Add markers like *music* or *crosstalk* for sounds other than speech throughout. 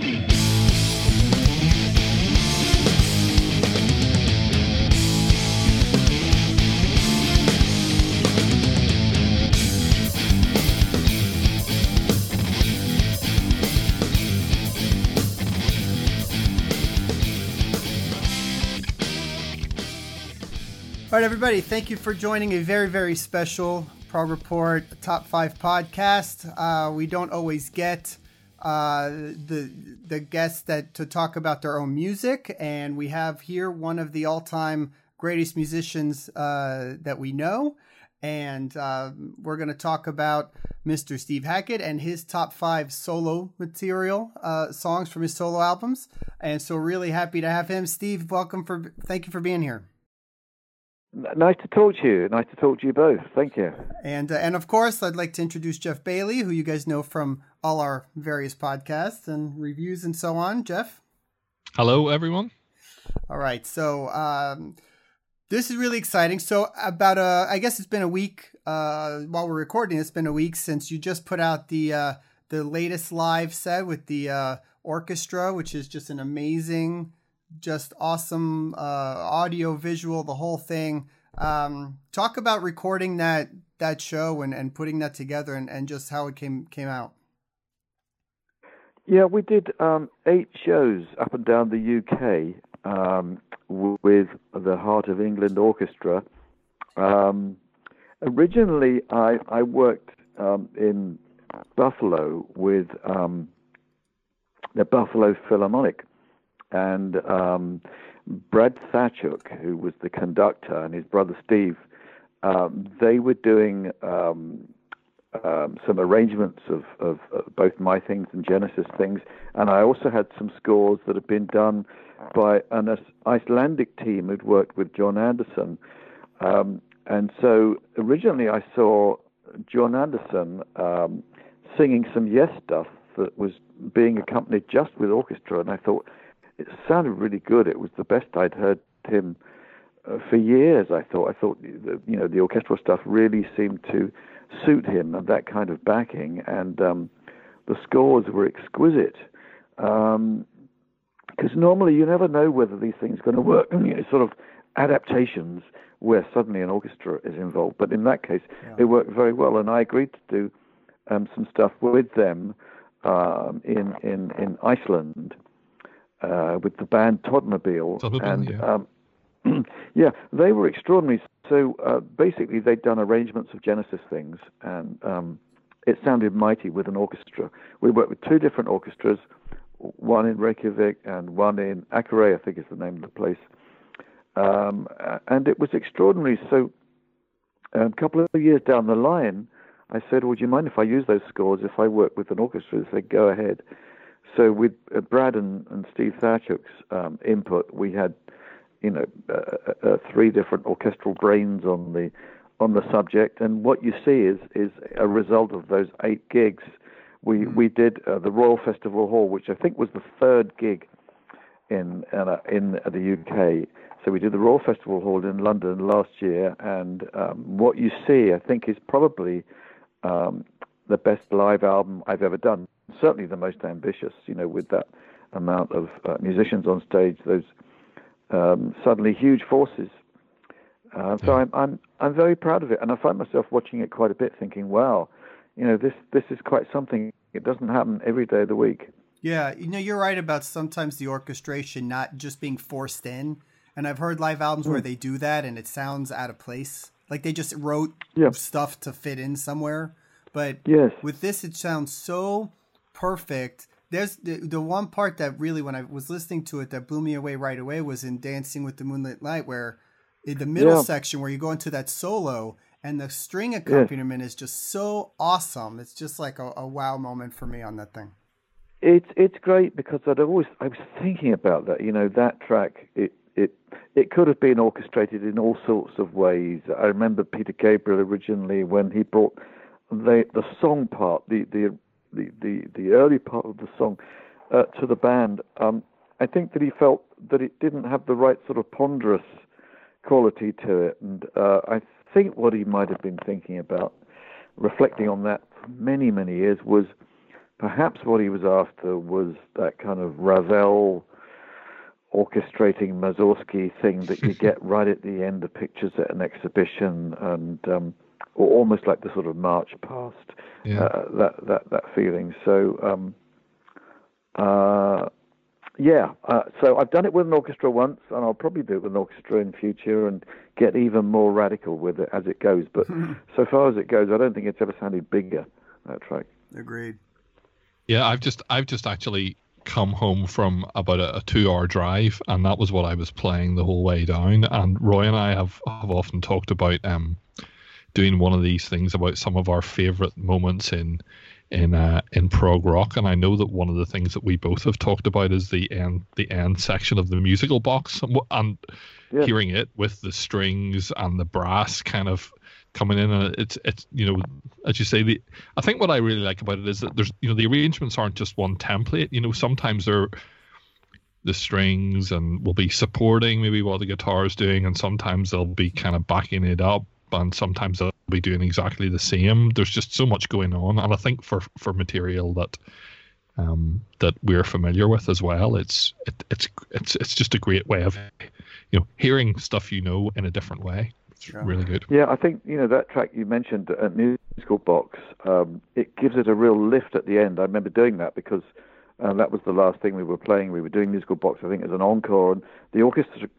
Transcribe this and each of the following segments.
All right, everybody, thank you for joining a very, very special Prog Report Top 5 podcast. Uh, we don't always get uh, the the guests that to talk about their own music, and we have here one of the all-time greatest musicians uh, that we know, and uh, we're going to talk about Mr. Steve Hackett and his top five solo material uh, songs from his solo albums. And so, really happy to have him, Steve. Welcome for thank you for being here. Nice to talk to you. Nice to talk to you both. Thank you. And uh, and of course, I'd like to introduce Geoff Bailie, who you guys know from all our various podcasts and reviews and so on. Geoff. Hello, everyone. All right. So um, this is really exciting. So about a, I guess it's been a week uh, while we're recording. It's been a week since you just put out the uh, the latest live set with the uh, orchestra, which is just an amazing just awesome uh, audio, visual, the whole thing. Um, talk about recording that that show and, and putting that together and, and just how it came came out. Yeah, we did um, eight shows up and down the UK um, w- with the Heart of England Orchestra. Um, originally, I, I worked um, in Buffalo with um, the Buffalo Philharmonic and um, Brad Thachuk, who was the conductor, and his brother Steve, they were doing um, some arrangements of, of, of, both my things and Genesis things, and I also had some scores that had been done by an Icelandic team who'd worked with Jon Anderson. Um, and so originally I saw Jon Anderson um, singing some Yes stuff that was being accompanied just with orchestra, and I thought it sounded really good. It was the best I'd heard him uh, for years. I thought. I thought you know the orchestral stuff really seemed to suit him and that kind of backing, and um, the scores were exquisite. Because um, normally you never know whether these things are going to work. You know, sort of adaptations where suddenly an orchestra is involved. But in that case, yeah. it worked very well, and I agreed to do um, some stuff with them um, in in in Iceland uh, with the band Todmobile, and yeah. Um, *clears throat* yeah. they were extraordinary. So uh, basically, they'd done arrangements of Genesis things, and um, it sounded mighty with an orchestra. We worked with two different orchestras, one in Reykjavik and one in Akureyri, I think is the name of the place, um, and it was extraordinary. So a couple of years down the line, I said, "Would you mind if I use those scores if I work with an orchestra?" They said, "Go ahead." So with uh, Brad and, and Steve Thachuk's um, input, we had, you know, uh, uh, uh, three different orchestral brains on the on the subject, and what you see is is a result of those eight gigs. We mm. we did uh, the Royal Festival Hall, which I think was the third gig in uh, in the UK. So we did the Royal Festival Hall in London last year, and um, what you see, I think, is probably um, the best live album I've ever done certainly the most ambitious. You know, with that amount of uh, musicians on stage, those um, suddenly huge forces. Uh, so I'm I'm I'm very proud of it, and I find myself watching it quite a bit, thinking, "Wow, you know, this this is quite something. It doesn't happen every day of the week." Yeah, you know, you're right about sometimes the orchestration not just being forced in. And I've heard live albums mm. where hmm. they do that, and it sounds out of place. Like they just wrote yeah. stuff to fit in somewhere. But yes. with this, it sounds so perfect. There's the, the one part that really, when I was listening to it, that blew me away right away was in Dancing with the Moonlit Knight, where in the middle yeah. section where you go into that solo and the string accompaniment is just so awesome. It's just like a, a, wow moment for me on that thing. It's it's great because I'd always I was thinking about that. You know that track. It it it could have been orchestrated in all sorts of ways. I remember Peter Gabriel originally when he brought the the song part, the the the, the, the early part of the song uh, to the band, um, I think that he felt that it didn't have the right sort of ponderous quality to it. And uh, I think what he might have been thinking about, reflecting on that for many, many years, was perhaps what he was after was that kind of Ravel orchestrating Mussorgsky thing that you get *laughs* right at the end of pictures at an exhibition, and um, or almost like the sort of march past yeah. uh, that that that feeling. So. Um, uh, yeah, uh, so I've done it with an orchestra once, and I'll probably do it with an orchestra in future and get even more radical with it as it goes. But *laughs* so far as it goes, I don't think it's ever sounded bigger that track. Agreed. Yeah, I've just I've just actually come home from about a, a two-hour drive, and that was what I was playing the whole way down. And Roie and I have have often talked about um doing one of these things about some of our favorite moments in in uh, in prog rock, and I know that one of the things that we both have talked about is the end the end section of the musical box, and, and yeah. hearing it with the strings and the brass kind of coming in, and it's it's you know as you say the I think what I really like about it is that there's you know the arrangements aren't just one template. You know sometimes they're the strings and will be supporting maybe what the guitar is doing, and sometimes they'll be kind of backing it up and sometimes they'll be doing exactly the same. There's just so much going on, and I think for for material that um, that we're familiar with as well, it's it, it's it's it's just a great way of you know hearing stuff you know in a different way. It's yeah. really good. Yeah, I think you know that track you mentioned at Musical Box. Um, it gives it a real lift at the end. I remember doing that because. Uh, that was the last thing we were playing. We were doing musical box, I think, as an encore, and the orchestra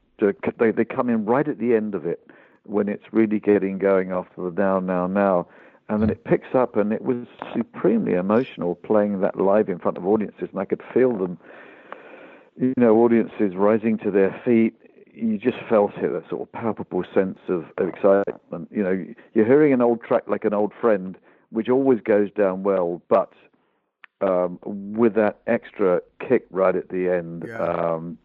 they they come in right at the end of it, when it's really getting going after the now, now, now. And then it picks up, and it was supremely emotional playing that live in front of audiences, and I could feel them, you know, audiences rising to their feet. You just felt it, that sort of palpable sense of, of excitement. You know, you're hearing an old track like an old friend, which always goes down well, but um, with that extra kick right at the end. Yeah. Um,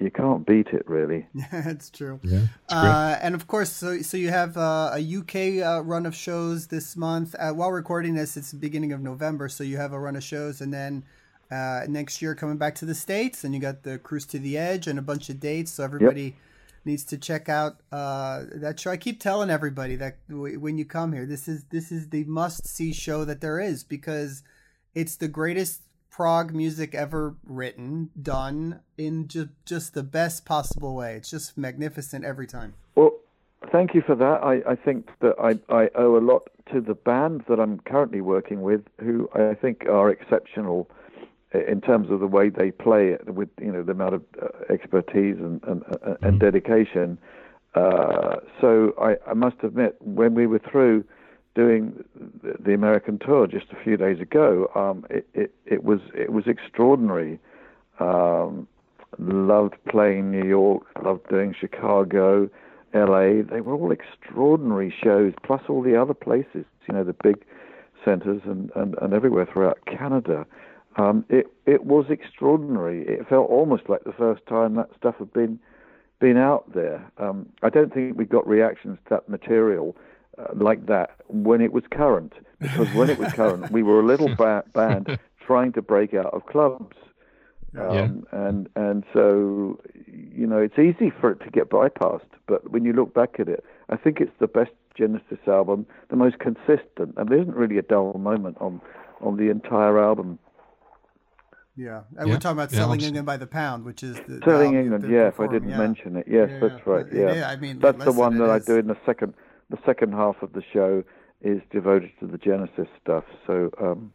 you can't beat it really. *laughs* Yeah, it's true. Yeah, uh, and of course, so so you have uh, a UK uh, run of shows this month. Uh, while recording this, it's the beginning of November, so you have a run of shows, and then uh, next year coming back to the states, and you got the Cruise to the Edge and a bunch of dates. So everybody. Yep. Needs to check out uh, that show. I keep telling everybody that w- when you come here, this is this is the must see show that there is because it's the greatest prog music ever written, done in just just the best possible way. It's just magnificent every time. Well, thank you for that. I, I think that I, I owe a lot to the band that I'm currently working with, who I think are exceptional in terms of the way they play it, with you know the amount of uh, expertise and and, uh, and mm-hmm. dedication. Uh, so I, I must admit, when we were through doing the American tour just a few days ago. Um, it, it, it was it was extraordinary. Um, loved playing New York. Loved doing Chicago, L.A. They were all extraordinary shows. Plus all the other places, you know, the big centers and, and, and everywhere throughout Canada. Um, it it was extraordinary. It felt almost like the first time that stuff had been been out there. Um, I don't think we got reactions to that material like that when it was current, because when it was current, we were a little ba- *laughs* band trying to break out of clubs. Um, yeah. And and so you know it's easy for it to get bypassed, but when you look back at it, I think it's the best Genesis album, the most consistent, and there isn't really a dull moment on on the entire album. Yeah, and yeah. we're talking about yeah, selling England by the pound, which is the, selling the England. Yeah, if I didn't yeah. mention it, yes, that's right. Yeah, I mean that's the one that I do in the second the second half of the show is devoted to the Genesis stuff. So um,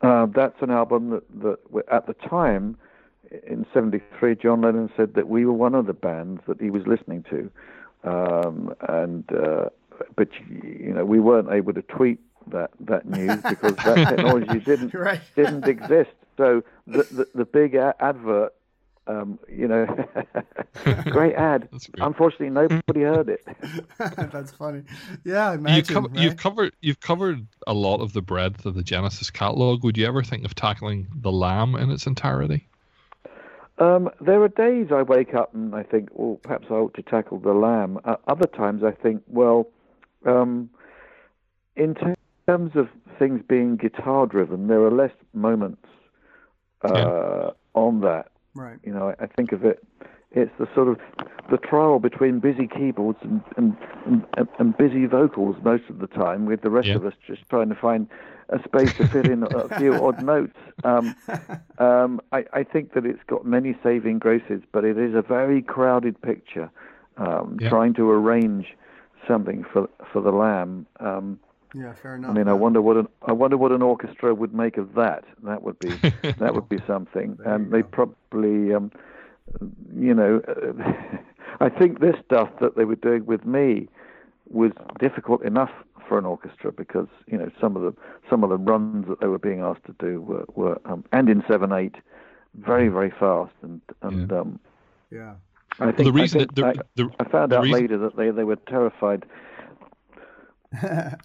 uh, that's an album that, that at the time in '73, John Lennon said that we were one of the bands that he was listening to, um, and uh, but you know we weren't able to tweet that that news because that *laughs* technology didn't right. didn't exist. So the the, the big a- advert um, you know, *laughs* great *laughs* ad. Unfortunately, nobody heard it. *laughs* That's funny. Yeah, imagine, you co- right? You've covered you've covered a lot of the breadth of the Genesis catalog. Would you ever think of tackling the Lamb in its entirety? Um, there are days I wake up and I think, well, perhaps I ought to tackle the Lamb. Uh, other times I think, well, um, in terms of things being guitar driven, there are less moments uh, yeah. on that Right. You know, I, I think of it. It's the sort of the trial between busy keyboards and and, and, and busy vocals most of the time, with the rest Yeah. of us just trying to find a space to fit in a *laughs* few odd notes. Um, um, I, I think that it's got many saving graces, but it is a very crowded picture. Um, Yeah. Trying to arrange something for for the Lamb. Yeah, fair enough. I mean, I wonder what an I wonder what an orchestra would make of that. That would be *laughs* that would be something, There and they go. probably, um, you know, uh, *laughs* I think this stuff that they were doing with me was difficult enough for an orchestra because you know some of the some of the runs that they were being asked to do were were um, and in seven eight very very fast and and um, yeah. I think the reason I, think that I, the, the, I found the out reason- later that they they were terrified *laughs*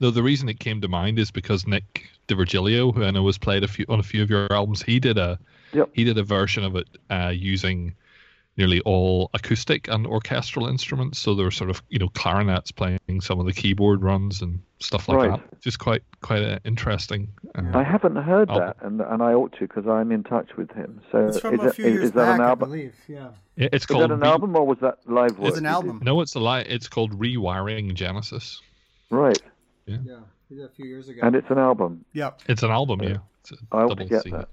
no, the reason it came to mind is because Nick D'Virgilio, who I know has played a few on a few of your albums, he did a Yep. he did a version of it uh, using nearly all acoustic and orchestral instruments. So there were sort of you know clarinets playing some of the keyboard runs and stuff like Right. that. Just quite quite uh, interesting. Uh, I haven't heard Album. that, and and I ought to because I'm in touch with him. So It's from is, a few is- years is that back, an I album? believe. Yeah. it- it's Is called that an Re- album or was that live work? It's an album. No, it's a li- It's called Rewiring Genesis. Right, Yeah. He did a few years ago. and it's an album. Yep. It's an album, yeah. It's a I ought to double get C. that.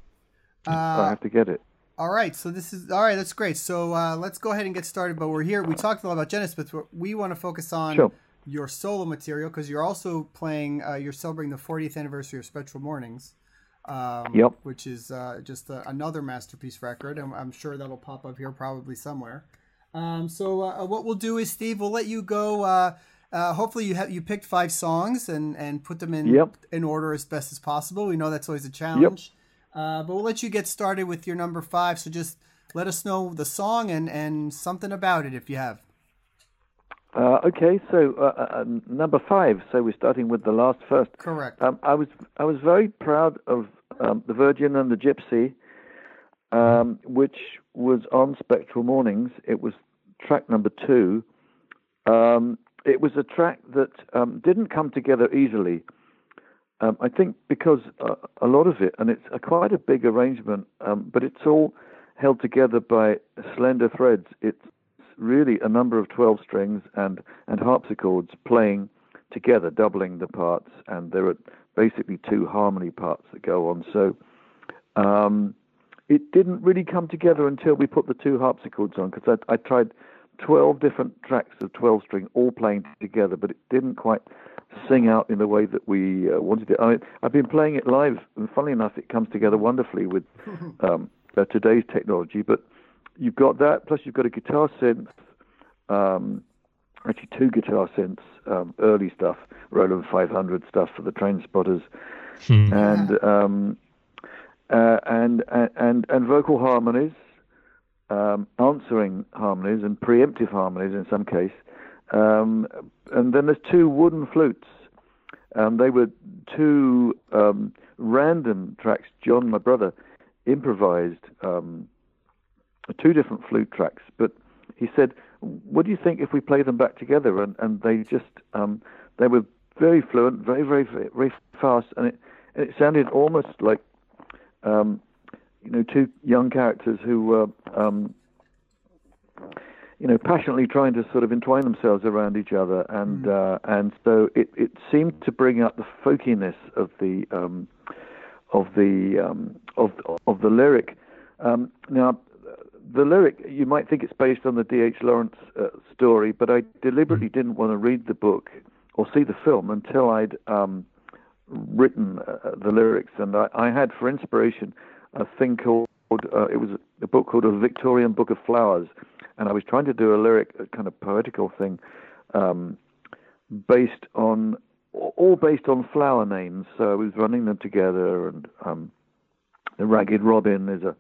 I Uh, have to get it. All right. So this is all right. That's great. So uh, let's go ahead and get started. But we're here. We talked a lot about Genesis, but we want to focus on Sure. your solo material because you're also playing. Uh, you're celebrating the 40th anniversary of Spectral Mornings. Um, Yep. Which is uh, just uh, another masterpiece record, and I'm sure that'll pop up here probably somewhere. Um, so uh, what we'll do is, Steve, we'll let you go. Uh, uh, hopefully, you have you picked five songs and and put them in Yep. in order as best as possible. We know that's always a challenge, uh, but we'll let you get started with your number five. So just let us know the song and and something about it if you have. Uh, okay, so uh, uh, uh, number five. So we're starting with the last first. Correct. Um, I was I was very proud of um, the Virgin and the Gypsy, um, which was on Spectral Mornings. It was track number two. Um, it was a track that um, didn't come together easily. Um, I think because uh, a lot of it, and it's a quite a big arrangement, um, but it's all held together by slender threads. It's really a number of 12 strings and, and harpsichords playing together, doubling the parts, and there are basically two harmony parts that go on. So um, it didn't really come together until we put the two harpsichords on, because I, I tried 12 different tracks of 12 string all playing together, but it didn't quite sing out in the way that we uh, wanted it. I mean, I've been playing it live, and funnily enough, it comes together wonderfully with *laughs* um, uh, today's technology. But you've got that, plus you've got a guitar synth, um, actually two guitar synths, um, early stuff, Roland 500 stuff for the train spotters, Hmm. and um, uh, and and and vocal harmonies, um, answering harmonies, and preemptive harmonies in some case. Um, and then there's two wooden flutes. Um, they were two um, random tracks. John, my brother, improvised um, two different flute tracks, but he said, "What do you think if we play them back together?" And and they just um, they were very fluent, very very very, fast, and it and it sounded almost like um, you know two young characters who were you know passionately trying to sort of entwine themselves around each other, and uh, and so it it seemed to bring out the folkiness of the um, of the um, of of the lyric. Um, now, the lyric you might think it's based on the D.H. Lawrence uh, story, but I deliberately didn't want to read the book or see the film until I'd um, written uh, the lyrics, and I, I had for inspiration a thing called uh, it was a book called A Victorian Book of Flowers, and I was trying to do a lyric, a kind of poetical thing, um, based on all based on flower names. So I was running them together, and um, the ragged robin is a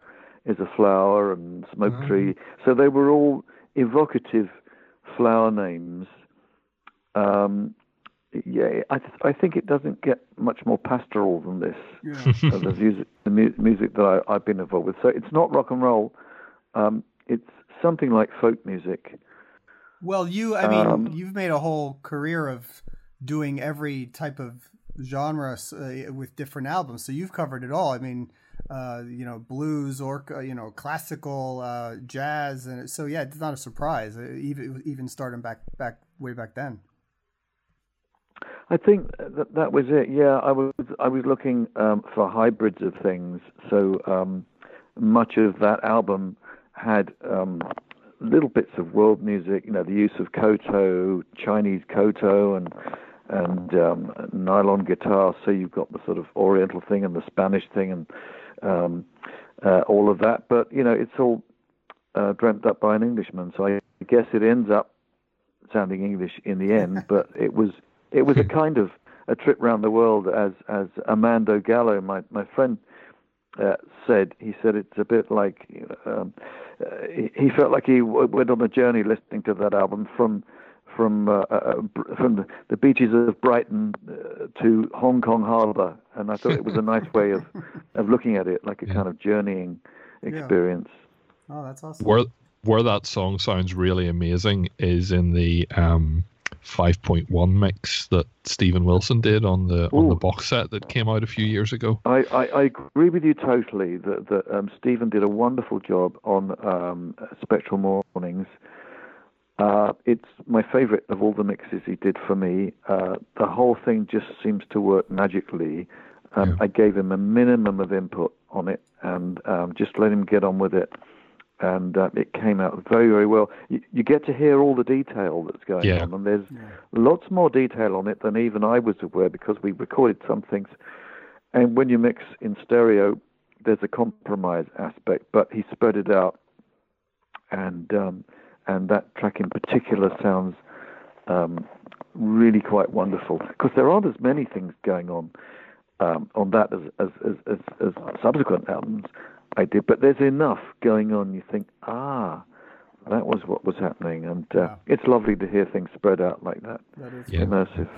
is a flower, and smoke tree. So they were all evocative flower names. Um, yeah, I th- I think it doesn't get much more pastoral than this. Yeah. of the *laughs* music, the mu- music that I, I've been involved with. So it's not rock and roll. Um, it's something like folk music. Well, you, I mean, Um, you've made a whole career of doing every type of genre uh, with different albums, so you've covered it all. I mean, uh, you know, blues or you know, classical uh, jazz, and so yeah, it's not a surprise. Uh, even even starting back back way back then. I think that that was it. Yeah, I was I was looking um, for hybrids of things. So um, much of that album had um, little bits of world music. You know, the use of koto, Chinese koto, and and um, nylon guitar. So you've got the sort of Oriental thing and the Spanish thing, and um, uh, all of that. But you know, it's all uh, dreamt up by an Englishman. So I guess it ends up sounding English in the end. *laughs* but it was it was a *laughs* kind of a trip around the world, as as Armando Gallo, my my friend, uh, said. He said it's a bit like um, uh, he, he, felt like he went on a journey listening to that album from from uh, uh, uh from the, the, beaches of Brighton uh, to Hong Kong Harbour, and I thought it was a nice way of *laughs* of looking at it, like a yeah. kind of journeying experience. Yeah. Oh, that's awesome. Where where that song sounds really amazing is in the um, 5.1 mix that Steven Wilson did on the Ooh. on the box set that came out a few years ago. I, I, I agree with you totally that, that um, Steven did a wonderful job on um, Spectral Mornings. Uh, it's my favorite of all the mixes he did for me. Uh, the whole thing just seems to work magically. Um, yeah. I gave him a minimum of input on it and um, just let him get on with it. And uh, it came out very, very well. You, you, get to hear all the detail that's going yeah. on, and there's yeah. lots more detail on it than even I was aware because we recorded some things. And when you mix in stereo, there's a compromise aspect, but he spread it out and um, and that track in particular sounds um, really quite wonderful because there aren't as many things going on um, on that as as, as as, as subsequent albums I did, but there's enough going on. You think, ah, that was what was happening, and uh, yeah. it's lovely to hear things spread out like that. That is yeah. immersive.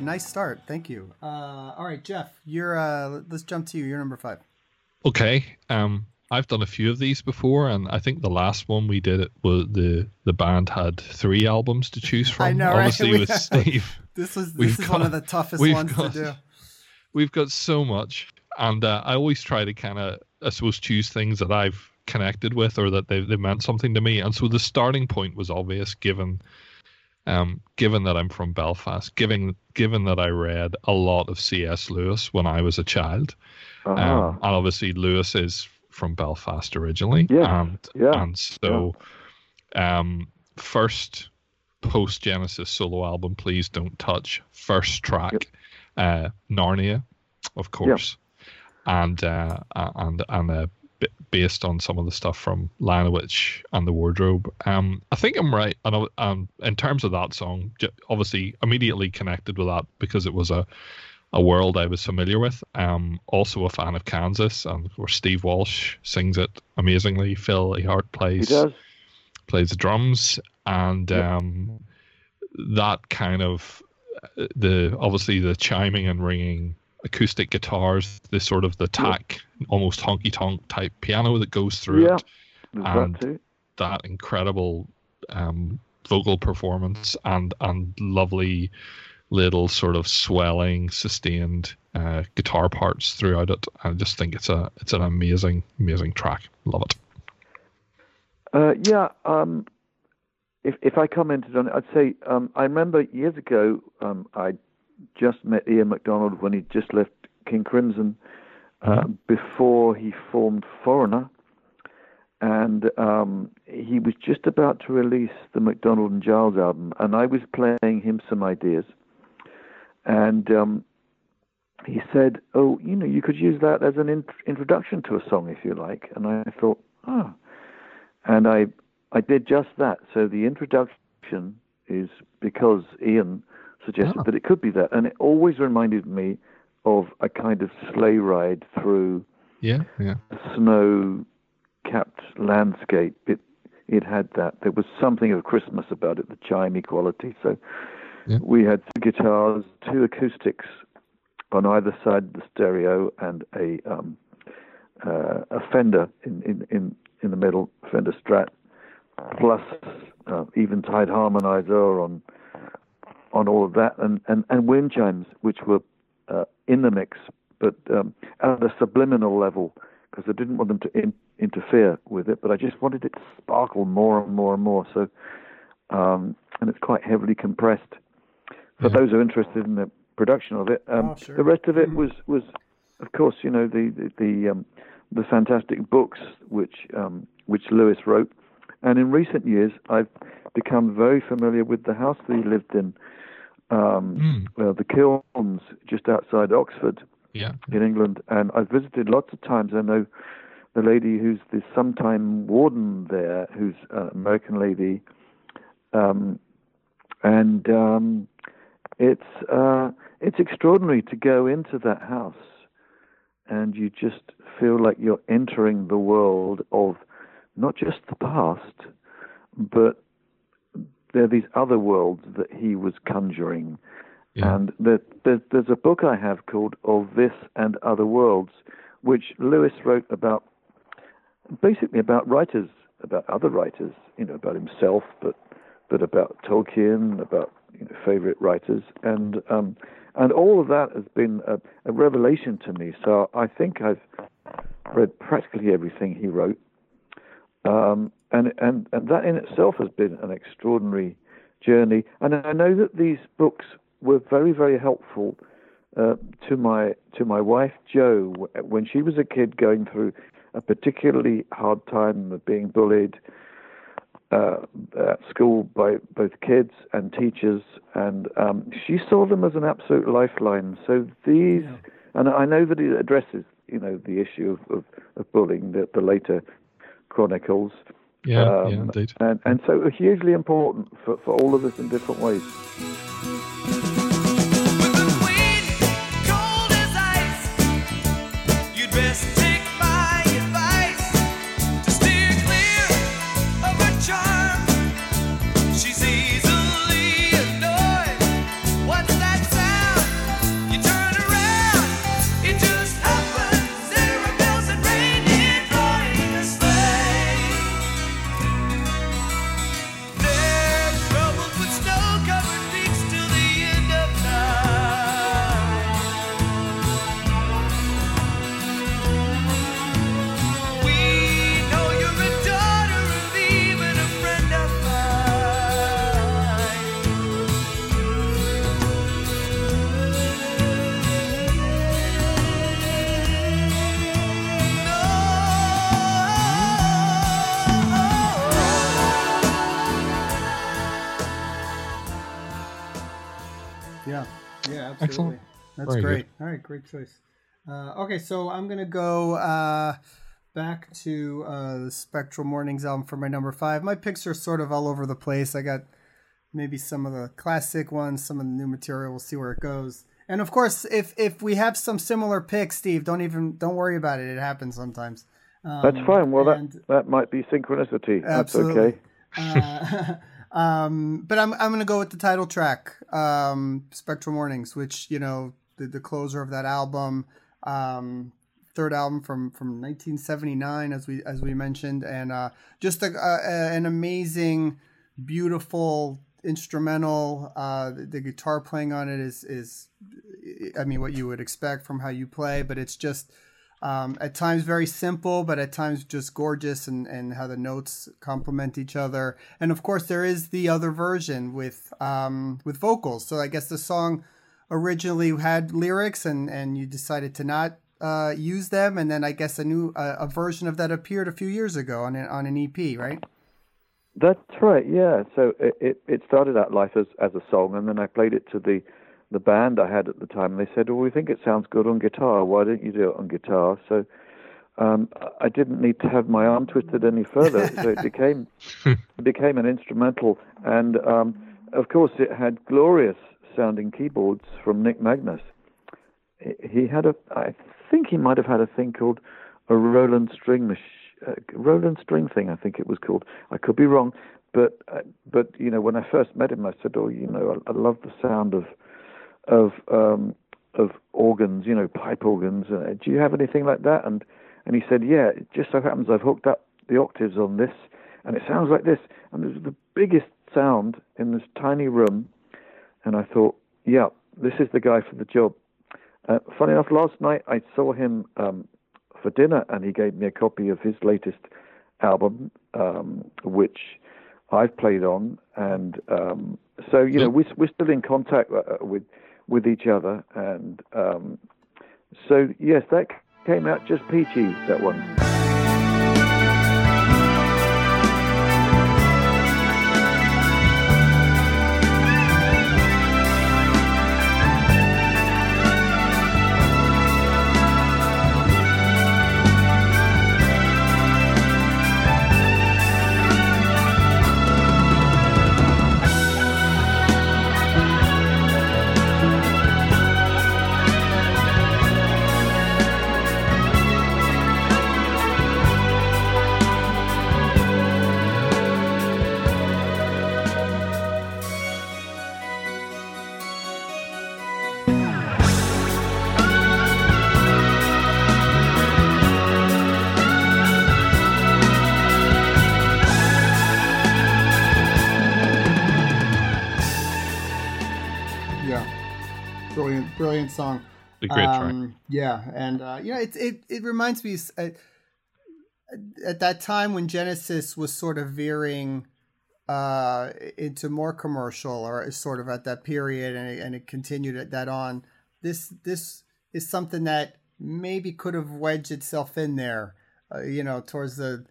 Right, nice start. Thank you. Uh, all right, Geoff, you're. Uh, let's jump to you. You're number five. Okay. Um, I've done a few of these before, and I think the last one we did it was the the band had three albums to choose *laughs* from. I know, Obviously, right? with Steve. This *laughs* was this is got, one of the toughest ones got, to do. *laughs* We've got so much, and uh, I always try to kind of, I suppose, choose things that I've connected with or that they they meant something to me. And so the starting point was obvious, given um, given that I'm from Belfast, given given that I read a lot of C.S. Lewis when I was a child, uh-huh. um, and obviously Lewis is from Belfast originally, yeah, and yeah. and so, yeah. um, first post Genesis solo album, please don't touch. First track, yep. uh, Narnia, of course, yep. and uh, and and a based on some of the stuff from Lion Witch and the Wardrobe. Um, I think I'm right, and um, in terms of that song, obviously immediately connected with that because it was a a world I was familiar with. Um, also a fan of Kansas, and where Steve Walsh sings it amazingly. Phil Ehart plays plays the drums, and um, that kind of the obviously the chiming and ringing acoustic guitars, the sort of the tack, yeah. almost honky tonk type piano that goes through yeah, it, and that, that, incredible um, vocal performance and and lovely little sort of swelling, sustained uh, guitar parts throughout it. I just think it's a it's an amazing amazing track. Love it. Uh, yeah. Um, if if I commented on it, I'd say um, I remember years ago um, I just met Ian McDonald when he just left King Crimson uh, before he formed Foreigner. and um, he was just about to release the McDonald and Giles album, and I was playing him some ideas, and um, he said, "Oh, you know, you could use that as an in- introduction to a song if you like." And I thought, "Oh," and I I did just that. So the introduction is because Ian suggested oh. that it could be that, and it always reminded me of a kind of sleigh ride through yeah, yeah. snow capped landscape. It it had that. There was something of Christmas about it, the chimey quality. So yeah. we had two guitars, two acoustics on either side of the stereo, and a um, uh, a Fender in, in, in, in the middle, Fender Strat, plus uh, Eventide harmonizer on on all of that, and, and, and wind chimes, which were uh, in the mix, but um, at a subliminal level, because I didn't want them to in, interfere with it, but I just wanted it to sparkle more and more and more. So, um, and it's quite heavily compressed. For yeah. those who are interested in the production of it, um, oh, sure. the rest of it mm-hmm. was was, of course, you know, the the the, um, the fantastic books which um, which Lewis wrote, and in recent years I've become very familiar with the house that he lived in, um, mm. uh, the Kilns, just outside Oxford, yeah. in England, and I've visited lots of times. I know the lady who's the sometime warden there, who's an American lady, um, and um, it's uh, it's extraordinary to go into that house, and you just feel like you're entering the world of not just the past, but there are these other worlds that he was conjuring yeah. And the, the, there's a book I have called Of This and Other Worlds, which Lewis wrote about, basically about writers, about other writers, you know, about himself, but but about Tolkien, about you know, favorite writers, and um, and all of that has been a, a revelation to me. So I think I've read practically everything he wrote, um, and and and that in itself has been an extraordinary journey. And I know that these books were very, very helpful uh, to my to my wife Jo when she was a kid going through a particularly hard time of being bullied uh, at school by both kids and teachers, and um, she saw them as an absolute lifeline. So these, yeah. and I know that it addresses you know the issue of, of, of bullying, the, the later chronicles. Yeah, um, yeah, indeed. And and so hugely important for, for all of us in different ways. Great. Good. All right, great choice. Uh, okay, so I'm gonna go uh, back to uh, the Spectral Mornings album for my number five. My picks are sort of all over the place. I got maybe some of the classic ones, some of the new material. We'll see where it goes. And of course, if if we have some similar picks, Steve, don't even don't worry about it. It happens sometimes. Um, That's fine. Well, that that might be synchronicity. Absolutely. That's okay. Uh, *laughs* um, but I'm I'm gonna go with the title track, um, "Spectral Mornings," which you know the, the closer of that album. Um, third album from from 1979, as we as we mentioned, and uh, just a, a, an amazing, beautiful instrumental. Uh, the, the, guitar playing on it is is, I mean, what you would expect from how you play, but it's just. Um, at times very simple, but at times just gorgeous, and, and how the notes complement each other. And of course, there is the other version with um, with vocals. So I guess the song originally had lyrics and and you decided to not uh, used them, and then I guess a new uh, a version of that appeared a few years ago on an, on an EP, right? That's right. Yeah. So it, it, it started out life as as a song, and then I played it to the the band I had at the time. And they said, "Well, we think it sounds good on guitar. Why don't you do it on guitar?" So um, I didn't need to have my arm twisted any further. so it became *laughs* it became an instrumental, and um, of course it had glorious sounding keyboards from Nick Magnus. He had a, I think he might have had a thing called a Roland string machine uh, Roland string thing, I think it was called. I could be wrong, but uh, but you know when I first met him, I said, oh, you know, I, I love the sound of of um, of organs, you know, pipe organs. Uh, do you have anything like that? And and he said, yeah. It just so happens I've hooked up the octaves on this, and it sounds like this. And it was the biggest sound in this tiny room. And I thought, yeah, this is the guy for the job. Uh, funny enough, last night I saw him um, for dinner, and he gave me a copy of his latest album, um, which I've played on, and um, so you know we're we're still in contact uh, with with each other, and um, so yes, that came out just peachy that one. Song. A great um, track. Yeah, and uh, you know, it it it reminds me uh, at that time when Genesis was sort of veering uh, into more commercial, or sort of at that period, and it, and it continued at that on. This this is something that maybe could have wedged itself in there, uh, you know, towards the.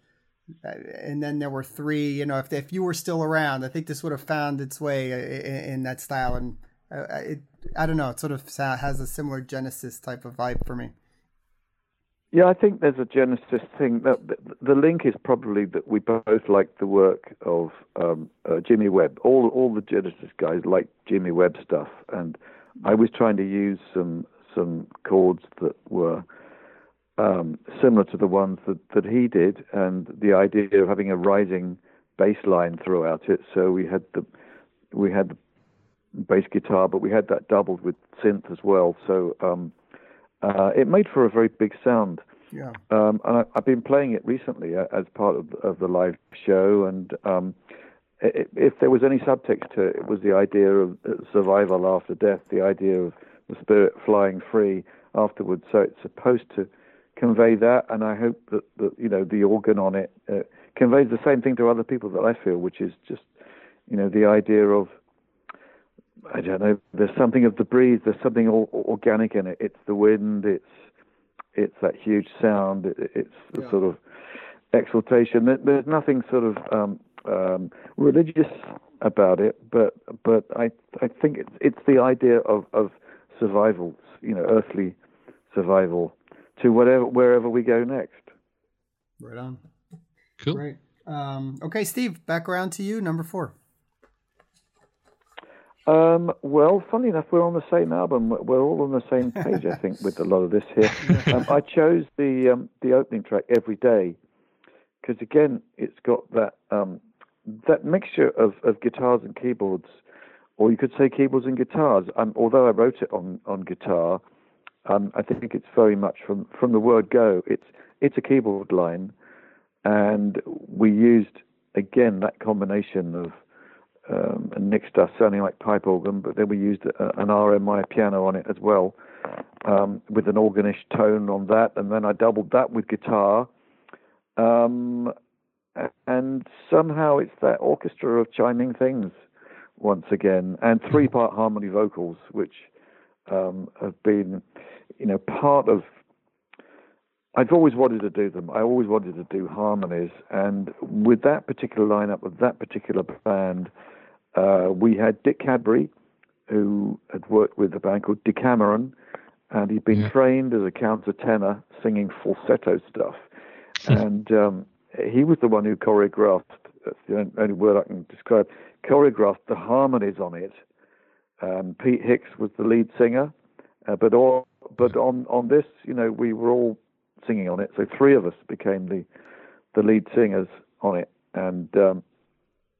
Uh, and then there were three. You know, if if you were still around, I think this would have found its way in, in that style, and uh, it I don't know. It sort of has a similar Genesis type of vibe for me. Yeah, I think there's a Genesis thing. The, link is probably that we both like the work of um, uh, Jimmy Webb. All all the Genesis guys like Jimmy Webb stuff, and I was trying to use some some chords that were um, similar to the ones that, that he did, and the idea of having a rising bass line throughout it. So we had the we had the bass guitar, but we had that doubled with synth as well. So um, uh, it made for a very big sound. Yeah. Um, and I, have been playing it recently uh, as part of, of the live show, and um, it, if there was any subtext to it, it was the idea of uh, survival after death, the idea of the spirit flying free afterwards. So it's supposed to convey that, and I hope that, that you know the organ on it uh, conveys the same thing to other people that I feel, which is just you know the idea of I don't know. There's something of the breeze. There's something all, organic in it. It's the wind. It's it's that huge sound. It, it's the yeah. sort of exaltation. There's nothing sort of um, um, religious about it, but but I I think it's it's the idea of of survival. You know, earthly survival to whatever wherever we go next. Right on. Cool. Great. Um, okay, Steve. Back around to you. Number four. Um, well, funny enough, we're on the same album. We're all on the same *laughs* page, I think, with a lot of this here. Um, I chose the um, the opening track every day because, again, it's got that um, that mixture of, of guitars and keyboards, or you could say keyboards and guitars. Um, although I wrote it on on guitar, um, I think it's very much from from the word go. It's it's a keyboard line, and we used again that combination of um, and Nick stuff sounding like pipe organ, but then we used a, an RMI piano on it as well, um, with an organish tone on that, and then I doubled that with guitar, um, and somehow it's that orchestra of chiming things once again, and three-part harmony vocals, which um, have been, you know, part of I've always wanted to do them. I always wanted to do harmonies, and with that particular lineup, of that particular band, uh, we had Dick Cadbury, who had worked with a band called Decameron, and he'd been yeah. trained as a countertenor singing falsetto stuff. and um, he was the one who choreographed, that's the only word I can describe, choreographed the harmonies on it. Um, Pete Hicks was the lead singer, uh, but all, but on, on this, you know, we were all singing on it. So three of us became the the lead singers on it, and um,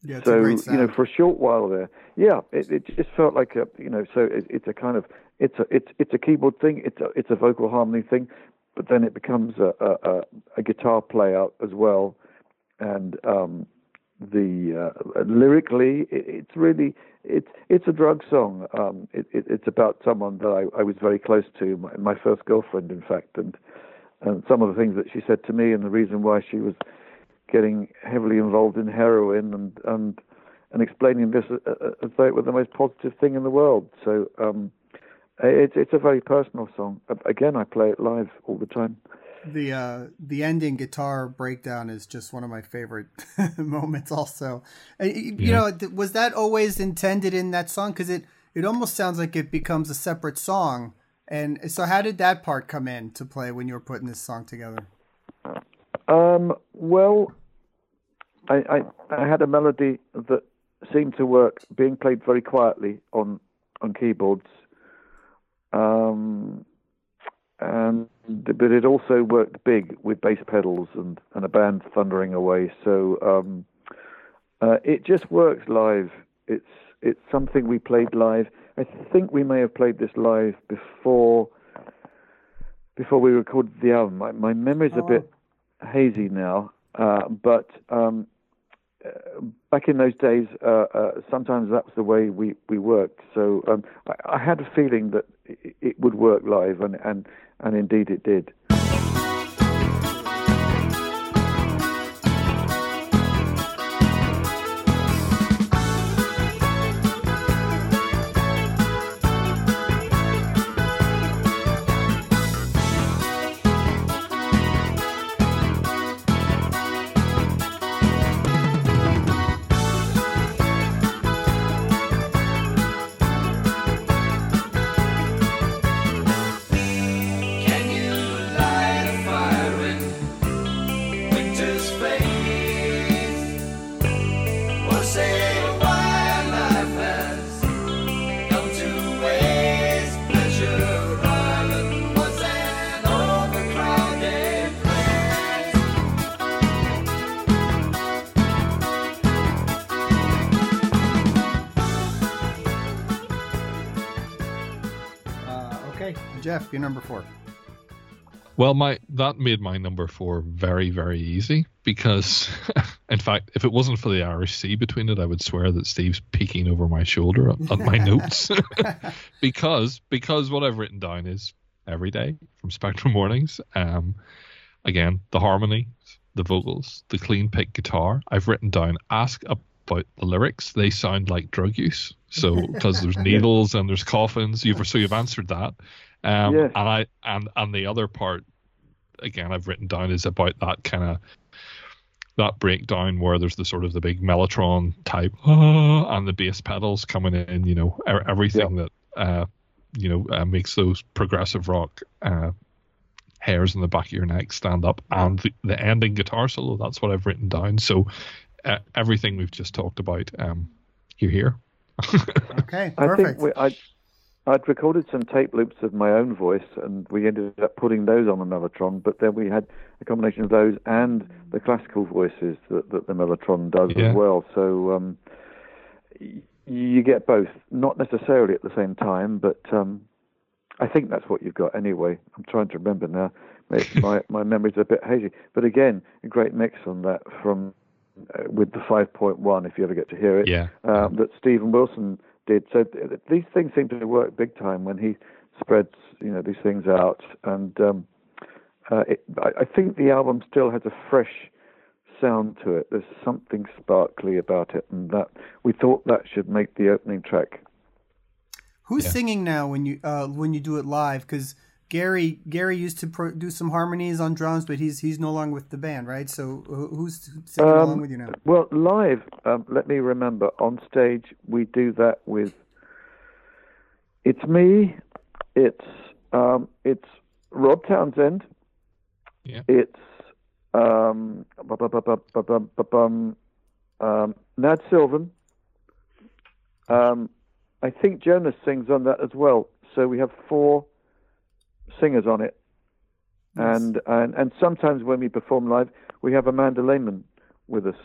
yeah, so you know, for a short while there, yeah, it, it just felt like a you know, so it, it's a kind of it's a it's it's a keyboard thing, it's a it's a vocal harmony thing, but then it becomes a a, a guitar play out as well, and um, the uh, lyrically, it, it's really it's it's a drug song. Um, it, it, it's about someone that I, I was very close to, my, my first girlfriend, in fact, and and some of the things that she said to me, and the reason why she was getting heavily involved in heroin, and and and explaining this as though it was the most positive thing in the world. So um, it's it's a very personal song. Again, I play it live all the time. The uh, the ending guitar breakdown is just one of my favorite *laughs* moments. Also, you yeah. know, was that always intended in that song? Because it it almost sounds like it becomes a separate song and so, how did that part come in to play when you were putting this song together? Um, well, I, I, I had a melody that seemed to work being played very quietly on on keyboards, um, and but it also worked big with bass pedals and, and a band thundering away. So um, uh, it just works live. It's it's something we played live. I think we may have played this live before before we recorded the album. My, my memory's oh. a bit hazy now, uh, but um, back in those days, uh, uh, sometimes that was the way we, we worked. So um, I, I, had a feeling that it, it would work live, and, and, and indeed it did. Your number four. Well, my that made my number four very very easy because, *laughs* in fact, if it wasn't for the Irish Sea between it, I would swear that Steve's peeking over my shoulder at, my notes. *laughs* because because what I've written down is every day from Spectral Mornings. Um, again, the harmony, the vocals, the clean pick guitar. I've written down ask about the lyrics. They sound like drug use. So because there's *laughs* needles and there's coffins, you've so you've answered that. Um, And I and and the other part, again, I've written down is about that kind of that breakdown where there's the sort of the big mellotron type uh, *laughs* and the bass pedals coming in. You know, everything that uh, you know uh, makes those progressive rock uh, hairs in the back of your neck stand up, and the, the ending guitar solo. That's what I've written down. So uh, everything we've just talked about, um, you hear. *laughs* okay, perfect. I think we, I, I'd recorded some tape loops of my own voice, and we ended up putting those on the Mellotron. But then we had a combination of those and the classical voices that, that the Mellotron does yeah. as well. So um, you get both, not necessarily at the same time, but um, I think that's what you've got anyway. I'm trying to remember now. My my *laughs* memory's a bit hazy, but again, a great mix on that from uh, with the 5.1. If you ever get to hear it, yeah, um, that Steven Wilson did. So th- these things seem to work big time when he spreads, you know, these things out. And um, uh, it, I, I think the album still has a fresh sound to it. There's something sparkly about it, and that we thought that should make the opening track. Who's yeah. singing now when you uh, when you do it live? Because Gary Gary used to pro- do some harmonies on drums, but he's he's no longer with the band, right? So who's singing um, along with you now? Well, live, um, let me remember. On stage, we do that with. It's me. It's um, it's Rob Townsend. Yeah. It's um, um, Nad Sylvan. Um, I think Jonas sings on that as well. So we have four singers on it. Yes. And, and and sometimes when we perform live, we have Amanda Lehmann with us,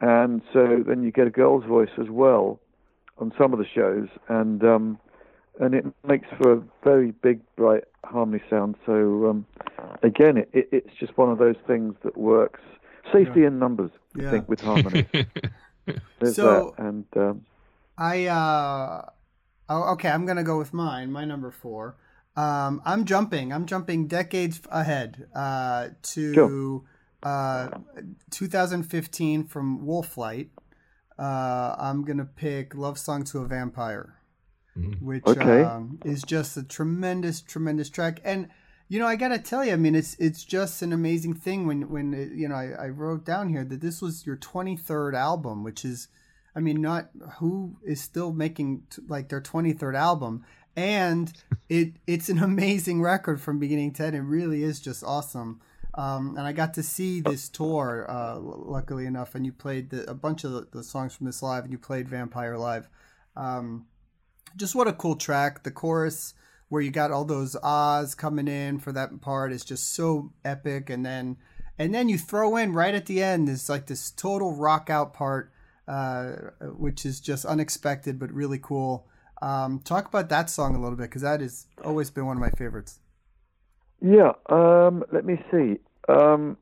and so then you get a girl's voice as well on some of the shows, and um, and it makes for a very big, bright harmony sound. So um, again, it, it, it's just one of those things that works. Safety yeah. in numbers, yeah. Think, with harmony. *laughs* There's so, that, and um, I uh, oh, okay, I'm gonna go with mine. My number four. Um, I'm jumping. I'm jumping decades ahead uh, to sure. uh, 2015 from Wolflight. Uh, I'm gonna pick "Love Song to a Vampire," mm-hmm. which okay. um, is just a tremendous, tremendous track. And you know, I gotta tell you, I mean, it's it's just an amazing thing when when it, you know I, I wrote down here that this was your 23rd album, which is I mean, not who is still making t- like their 23rd album, and it it's an amazing record from beginning to end. It really is just awesome. Um, and I got to see this tour, uh, luckily enough, and you played the, a bunch of the, the, songs from this live, and you played Vampire live. Um, just what a cool track! The chorus where you got all those ahs coming in for that part is just so epic, and then and then you throw in right at the end this like this total rock out part uh, which is just unexpected but really cool. Um, talk about that song a little bit because that has always been one of my favorites. Yeah, um, let me see. Um,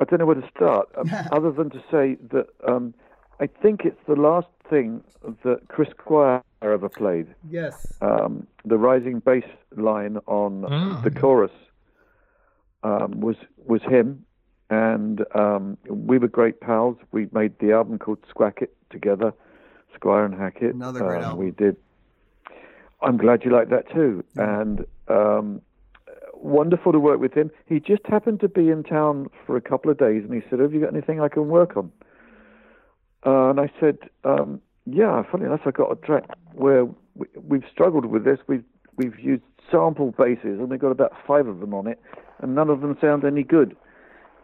I don't know where to start, um, *laughs* other than to say that um, I think it's the last thing that Chris Squire ever played. Yes. Um, the rising bass line on oh. the chorus was was him, and um, we were great pals. We made the album called Squackett together, Squire and Hackett. Another great um, album. We did. I'm glad you like that too, and um, wonderful to work with him. He just happened to be in town for a couple of days, and he said, "Have you got anything I can work on?" Uh, and I said, um, "Yeah, funny enough, I got a track where we, have struggled with this. We've we've used sample basses, and we've got about five of them on it, and none of them sound any good."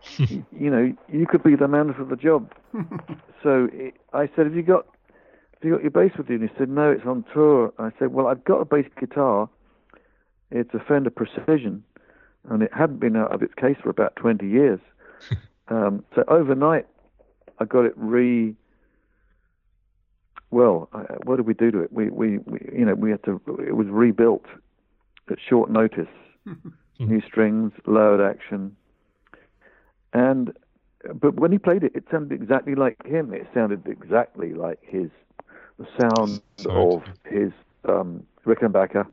*laughs* you know, you could be the man for the job. *laughs* so I said, have you got, you got your bass with you? And he said, no, it's on tour. I said, well, I've got a bass guitar. It's a Fender Precision, and it hadn't been out of its case for about 20 years. *laughs* um, so overnight, I got it re. Well, I, what did we do to it? We, we, we, you know, we had to. It was rebuilt at short notice. *laughs* New strings, lowered action, and but when he played it, it sounded exactly like him. It sounded exactly like his the sound of his um, Rickenbacker.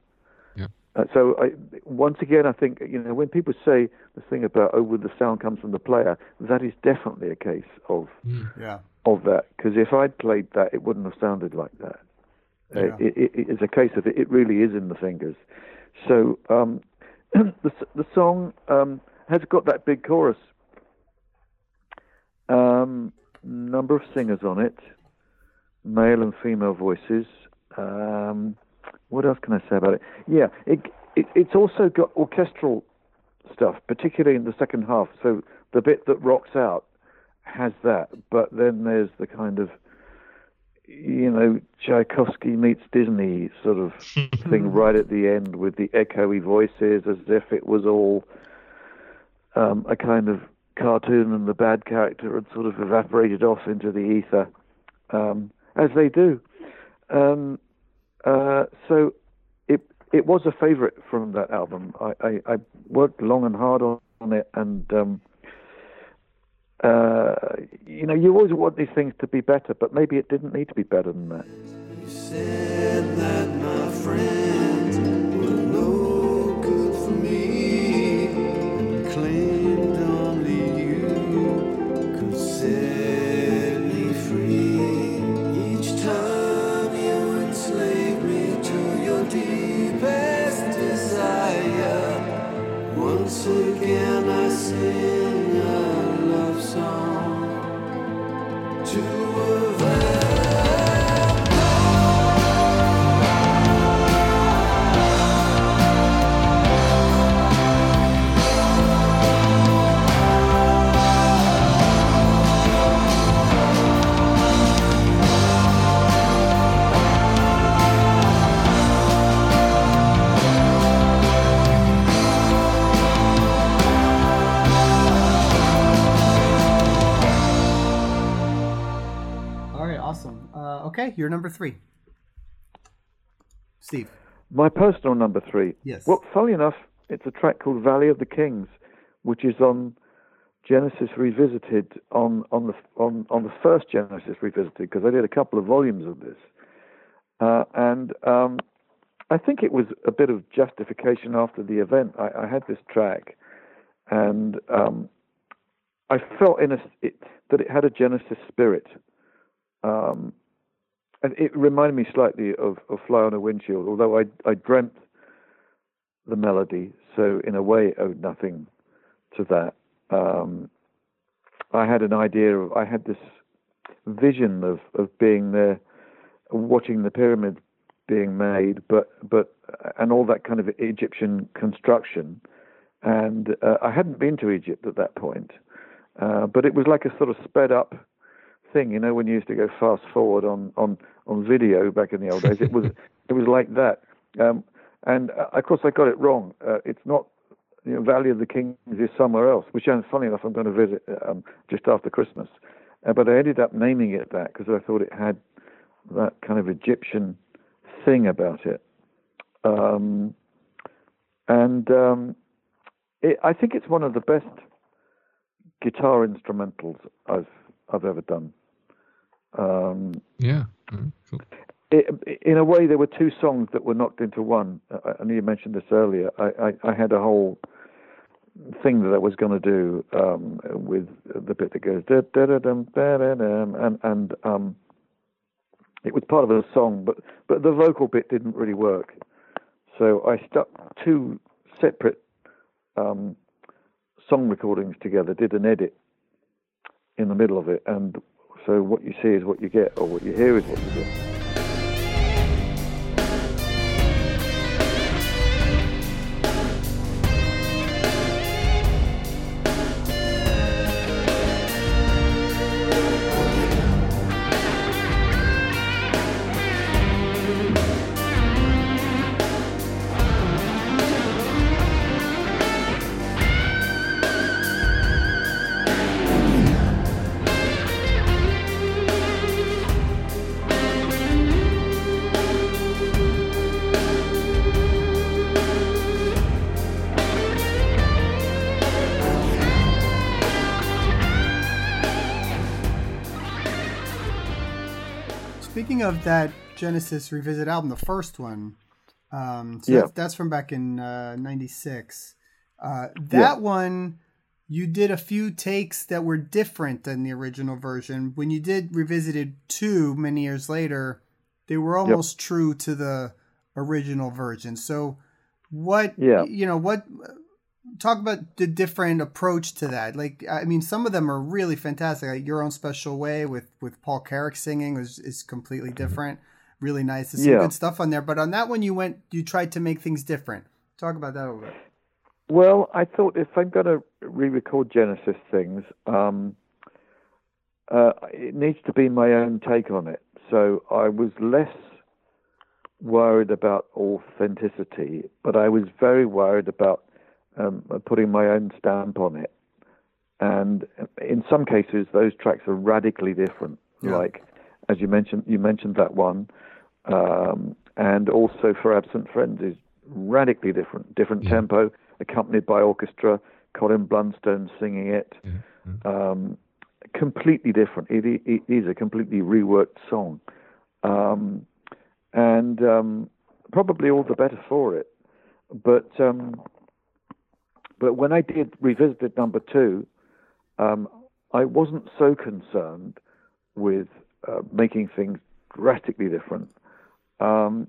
Yeah. Uh, so I, once again, I think you know when people say the thing about oh, well, the sound comes from the player, that is definitely a case of mm. yeah. of that. Because if I'd played that, it wouldn't have sounded like that. Uh, yeah. Uh, it, it, it's a case of it. It really is in the fingers. So um, *clears throat* the the song um, has got that big chorus um, number of singers on it, male and female voices. Um, what else can I say about it? Yeah, it, it, it's also got orchestral stuff, particularly in the second half. So the bit that rocks out has that, but then there's the kind of you know Tchaikovsky meets Disney sort of *laughs* thing right at the end with the echoey voices, as if it was all um, a kind of cartoon and the bad character had sort of evaporated off into the ether, um, as they do. Um, uh, so it it was a favourite from that album. I, I, I, worked long and hard on, on it, and um, uh, you know, you always want these things to be better, but maybe it didn't need to be better than that. Okay, you're number three. Steve. My personal number three. Yes. Well, funny enough, it's a track called Valley of the Kings, which is on Genesis Revisited on on the on on the first Genesis Revisited because I did a couple of volumes of this, uh, and um, I think it was a bit of justification after the event. I, I had this track, and um, I felt in a, it, that it had a Genesis spirit. Um, and it reminded me slightly of, of Fly on a Windshield, although I, I dreamt the melody, so in a way it owed nothing to that. Um, I had an idea of, I had this vision of, of being there, watching the pyramid being made, but, but, and all that kind of Egyptian construction. And uh, I hadn't been to Egypt at that point, uh, but it was like a sort of sped up thing, you know, when you used to go fast forward on, on, on video back in the old days. It was *laughs* it was like that. Um, and uh, of course, I got it wrong. Uh, it's not you know, Valley of the Kings is somewhere else, which, and funny enough, I'm going to visit um, just after Christmas. Uh, but I ended up naming it that because I thought it had that kind of Egyptian thing about it. Um, and um, it, I think it's one of the best guitar instrumentals I've I've ever done. Um, yeah. In a way, there were two songs that were knocked into one. I, I know you mentioned this earlier. I, I, I, had a whole thing that I was going to do um, with the bit that goes da da da dum da da and and um, it was part of a song, but but the vocal bit didn't really work. So I stuck two separate um, song recordings together, did an edit in the middle of it, and so what you see is what you get, or what you hear is what you get. Of that Genesis Revisit album, the first one, um, so yeah. that's, that's, from back in '96. Uh, uh, that yeah. one, you did a few takes that were different than the original version. When you did Revisited two many years later, they were almost yep. true to the original version. So, what? Yeah. You know what? Talk about the different approach to that. Like, I mean, some of them are really fantastic. Like your own special way with with Paul Carrack singing is is completely mm-hmm. different. Really nice. There's some yeah. good stuff on there. But on that one, you went, you tried to make things different. Talk about that a little bit. Well, I thought if I'm going to re-record Genesis things, um, uh, it needs to be my own take on it. So I was less worried about authenticity, but I was very worried about um, putting my own stamp on it. And in some cases, those tracks are radically different. Yeah. Like, as you mentioned, you mentioned that one, um, and also for Absent Friends is radically different, different yeah. tempo, accompanied by orchestra. Colin Blunstone singing it, yeah. Um, completely different. It, it, it is a completely reworked song, um, and um, probably all the better for it. But um, but when I did revisited number two, um, I wasn't so concerned with uh, making things drastically different. Um,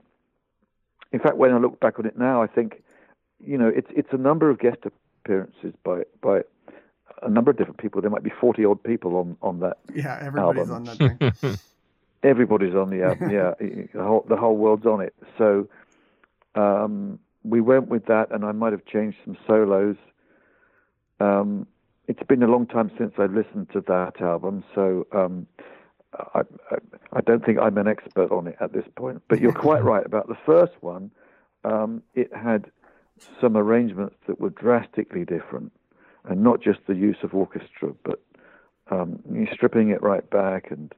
in fact, when I look back on it now, I think, you know, it's it's a number of guest appearances by by a number of different people. There might be forty odd people on on that. Yeah, everybody's album. on that thing. *laughs* everybody's on the album. *laughs* Yeah, the whole the whole world's on it. So um, we went with that, and I might have changed some solos. Um, it's been a long time since I've listened to that album, so um, I, I, I, don't think I'm an expert on it at this point. But you're quite *laughs* right about the first one. Um, it had some arrangements that were drastically different, and not just the use of orchestra, but um, stripping it right back and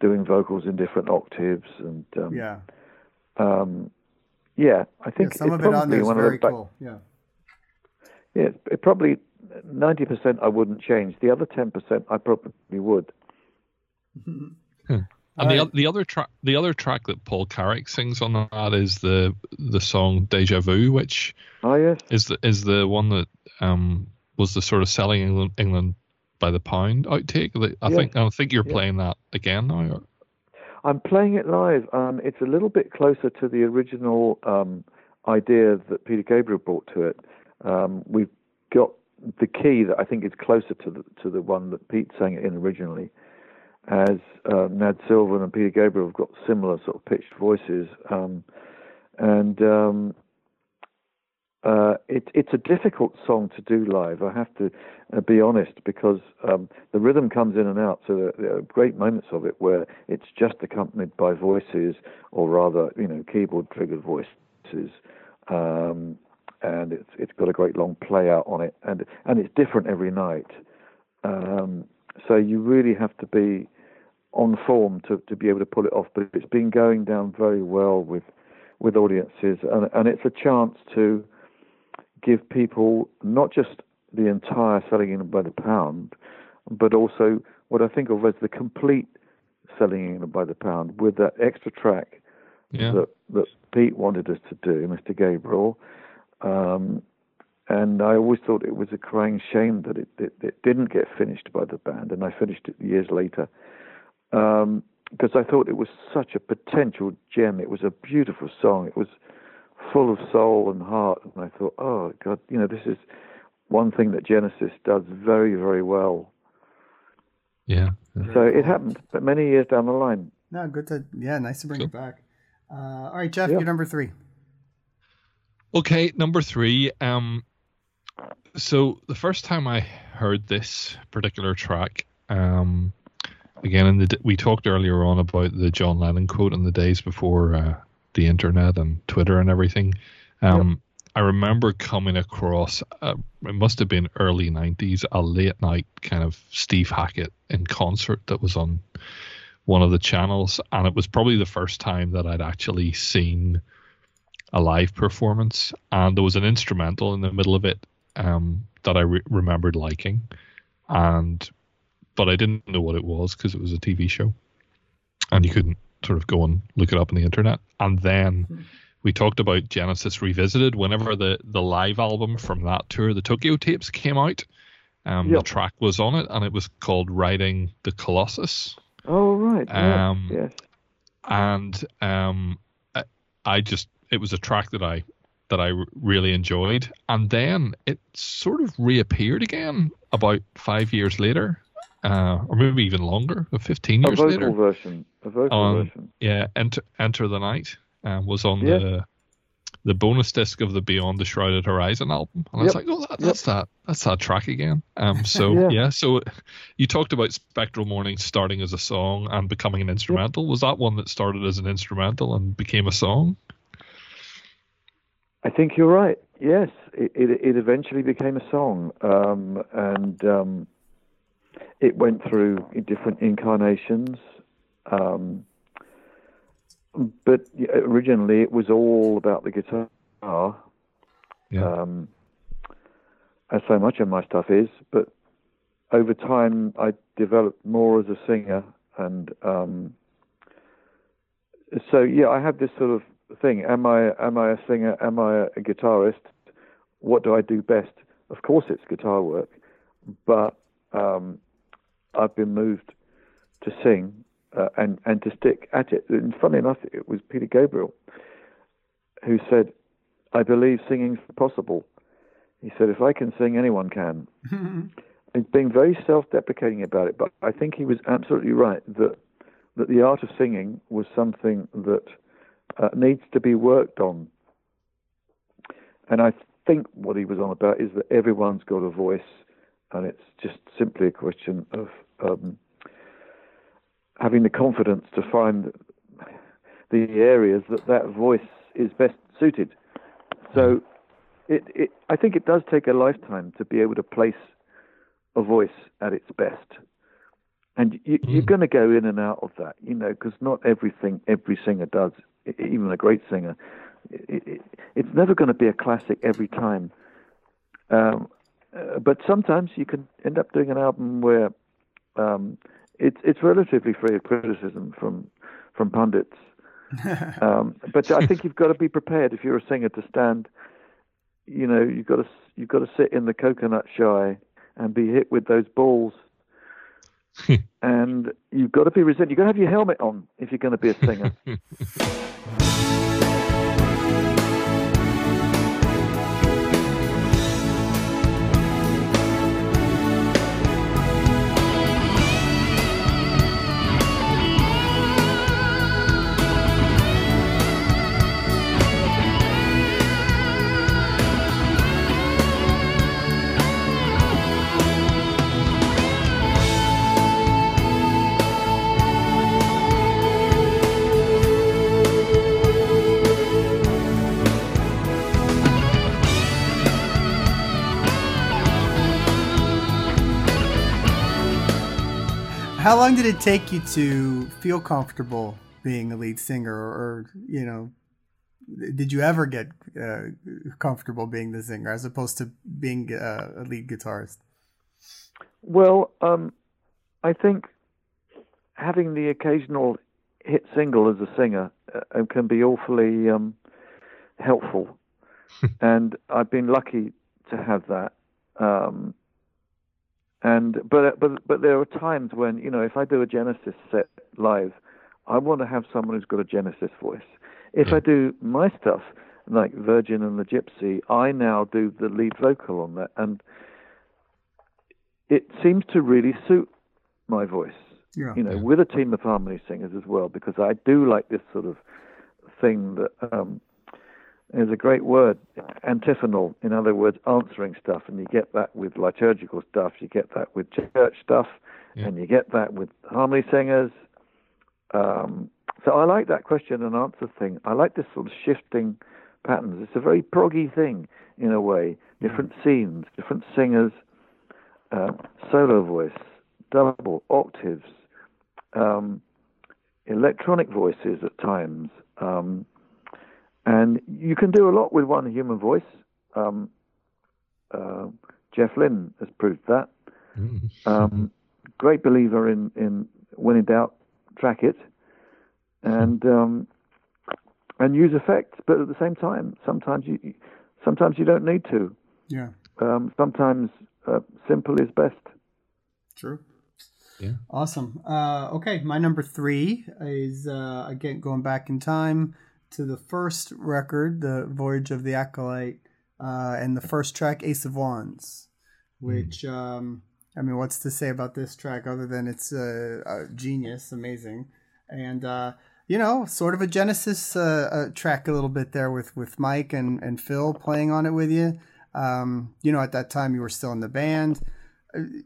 doing vocals in different octaves and um, yeah, um, yeah. I yeah think some it's of it on probably there is one very of the back- cool. Yeah, Yeah, it probably ninety percent I wouldn't change. The other ten percent I probably would. And the Alright. the other track the other track that Paul Carrack sings on that is the the song Deja Vu, which Oh yes, is the is the one that um was the sort of selling England England by the pound outtake. I Yeah. think I think you're Yeah. playing that again now. or- I'm playing it live. Um, it's a little bit closer to the original um, idea that Peter Gabriel brought to it. Um, we've got the key that I think is closer to the to the one that Pete sang it in originally. As uh, Nad Sylvan and Peter Gabriel have got similar sort of pitched voices, um, and um, uh, it, it's a difficult song to do live. I have to uh, be honest because um, the rhythm comes in and out. So there, there are great moments of it where it's just accompanied by voices, or rather, you know, keyboard triggered voices, um, and it's it's got a great long play out on it, and and it's different every night. Um, so you really have to be on form to, to be able to pull it off. But it's been going down very well with with audiences, and and it's a chance to give people not just the entire selling in by the pound, but also what I think of as the complete selling in by the pound with that extra track Yeah. that that Pete wanted us to do, Mr. Gabriel. Um, and I always thought it was a crying shame that it, it, it didn't get finished by the band, and I finished it years later because I thought it was such a potential gem. It was a beautiful song. It was full of soul and heart, and I thought, oh God, you know, this is one thing that Genesis does very, very well. Yeah. So it happened, but many years down the line. no, good to yeah, nice to bring Cool. it back. Uh, all right, Geoff, Yeah. you're number three. Okay, number three. Um, so the first time I heard this particular track, um, again, in the we talked earlier on about the John Lennon quote in the days before uh, the internet and Twitter and everything. Um, I remember coming across, uh, it must have been early '90s, a late night kind of Steve Hackett in concert that was on one of the channels, and it was probably the first time that I'd actually seen a live performance, and there was an instrumental in the middle of it um, that I re- remembered liking, and but I didn't know what it was because it was a TV show, and you couldn't sort of go and look it up on the internet. And then we talked about Genesis Revisited. Whenever the the live album from that tour, the Tokyo tapes, came out, um, Yep. the track was on it, and it was called "Riding the Colossus." Oh right, Um, yes. and um, I, I just it was a track that I that I really enjoyed, and then it sort of reappeared again about five years later, uh, or maybe even longer, uh, fifteen A vocal later. version. A vocal Um, version. Yeah, enter enter the night uh, was on Yeah. the the bonus disc of the Beyond the Shrouded Horizon album, and I was like, oh, that, that's that that's that track again. Um, *laughs* so Yeah. yeah. so you talked about Spectral Morning starting as a song and becoming an instrumental. Was that one that started as an instrumental and became a song? I think you're right. Yes, it, it, it eventually became a song, um, and um, it went through different incarnations. Um, but originally, it was all about the guitar, Yeah. um, as so much of my stuff is. But over time, I developed more as a singer, and um, so yeah, I have this sort of thing. Am I am I a singer? Am I a guitarist? What do I do best? Of course, it's guitar work, but um, I've been moved to sing uh, and and to stick at it. And funny enough, it was Peter Gabriel who said, "I believe singing's possible." He said, "If I can sing, anyone can." *laughs* He's being very self-deprecating about it, but I think he was absolutely right that that the art of singing was something that uh, needs to be worked on. And I think what he was on about is that everyone's got a voice, and it's just simply a question of um, having the confidence to find the areas that that voice is best suited. So, it, it I think it does take a lifetime to be able to place a voice at its best. and you, are going to go in and out of that, you know, because not everything every singer does, even a great singer. It, it, it's never going to be a classic every time. Um, uh, but sometimes you can end up doing an album where um, it's it's relatively free of criticism from from pundits. *laughs* um, but I think you've got to be prepared if you're a singer to stand. You know, you've got to you've got to sit in the coconut shy and be hit with those balls. *laughs* and you've got to be resilient. You've got to have your helmet on if you're going to be a singer. *laughs* How long did it take you to feel comfortable being a lead singer, or, or you know, did you ever get uh, comfortable being the singer as opposed to being uh, a lead guitarist? Well, um, I think having the occasional hit single as a singer uh, can be awfully um, helpful, *laughs* and I've been lucky to have that. Um, and but but but there are times when you know if I do a Genesis set live, I want to have someone who's got a Genesis voice. If I do my stuff like Virgin and the Gypsy, I now do the lead vocal on that, and it seems to really suit my voice. Yeah. You know, with a team of harmony singers as well, because I do like this sort of thing that um, is a great word, antiphonal. In other words, answering stuff, and you get that with liturgical stuff, you get that with church stuff, yeah. and you get that with harmony singers. Um, so I like that question and answer thing. I like this sort of shifting patterns. It's a very proggy thing in a way. Different scenes, different singers, uh, solo voice, double octaves, um, electronic voices at times. Um, and you can do a lot with one human voice. Um, uh, Jeff Lynne has proved that. Mm. Um, great believer in, in when in doubt, track it, and um, and use effects. But at the same time, sometimes you sometimes you don't need to. Yeah. Um, sometimes uh, simple is best. True. Yeah. Awesome. Uh, okay, my number three is uh, again going back in time to the first record, The Voyage of the Acolyte, uh, and the first track, Ace of Wands, which, mm. um, I mean, what's to say about this track other than it's a, a genius, amazing, and, uh, you know, sort of a Genesis uh, track a little bit there with, with Mike and, and Phil playing on it with you. Um, you know, at that time you were still in the band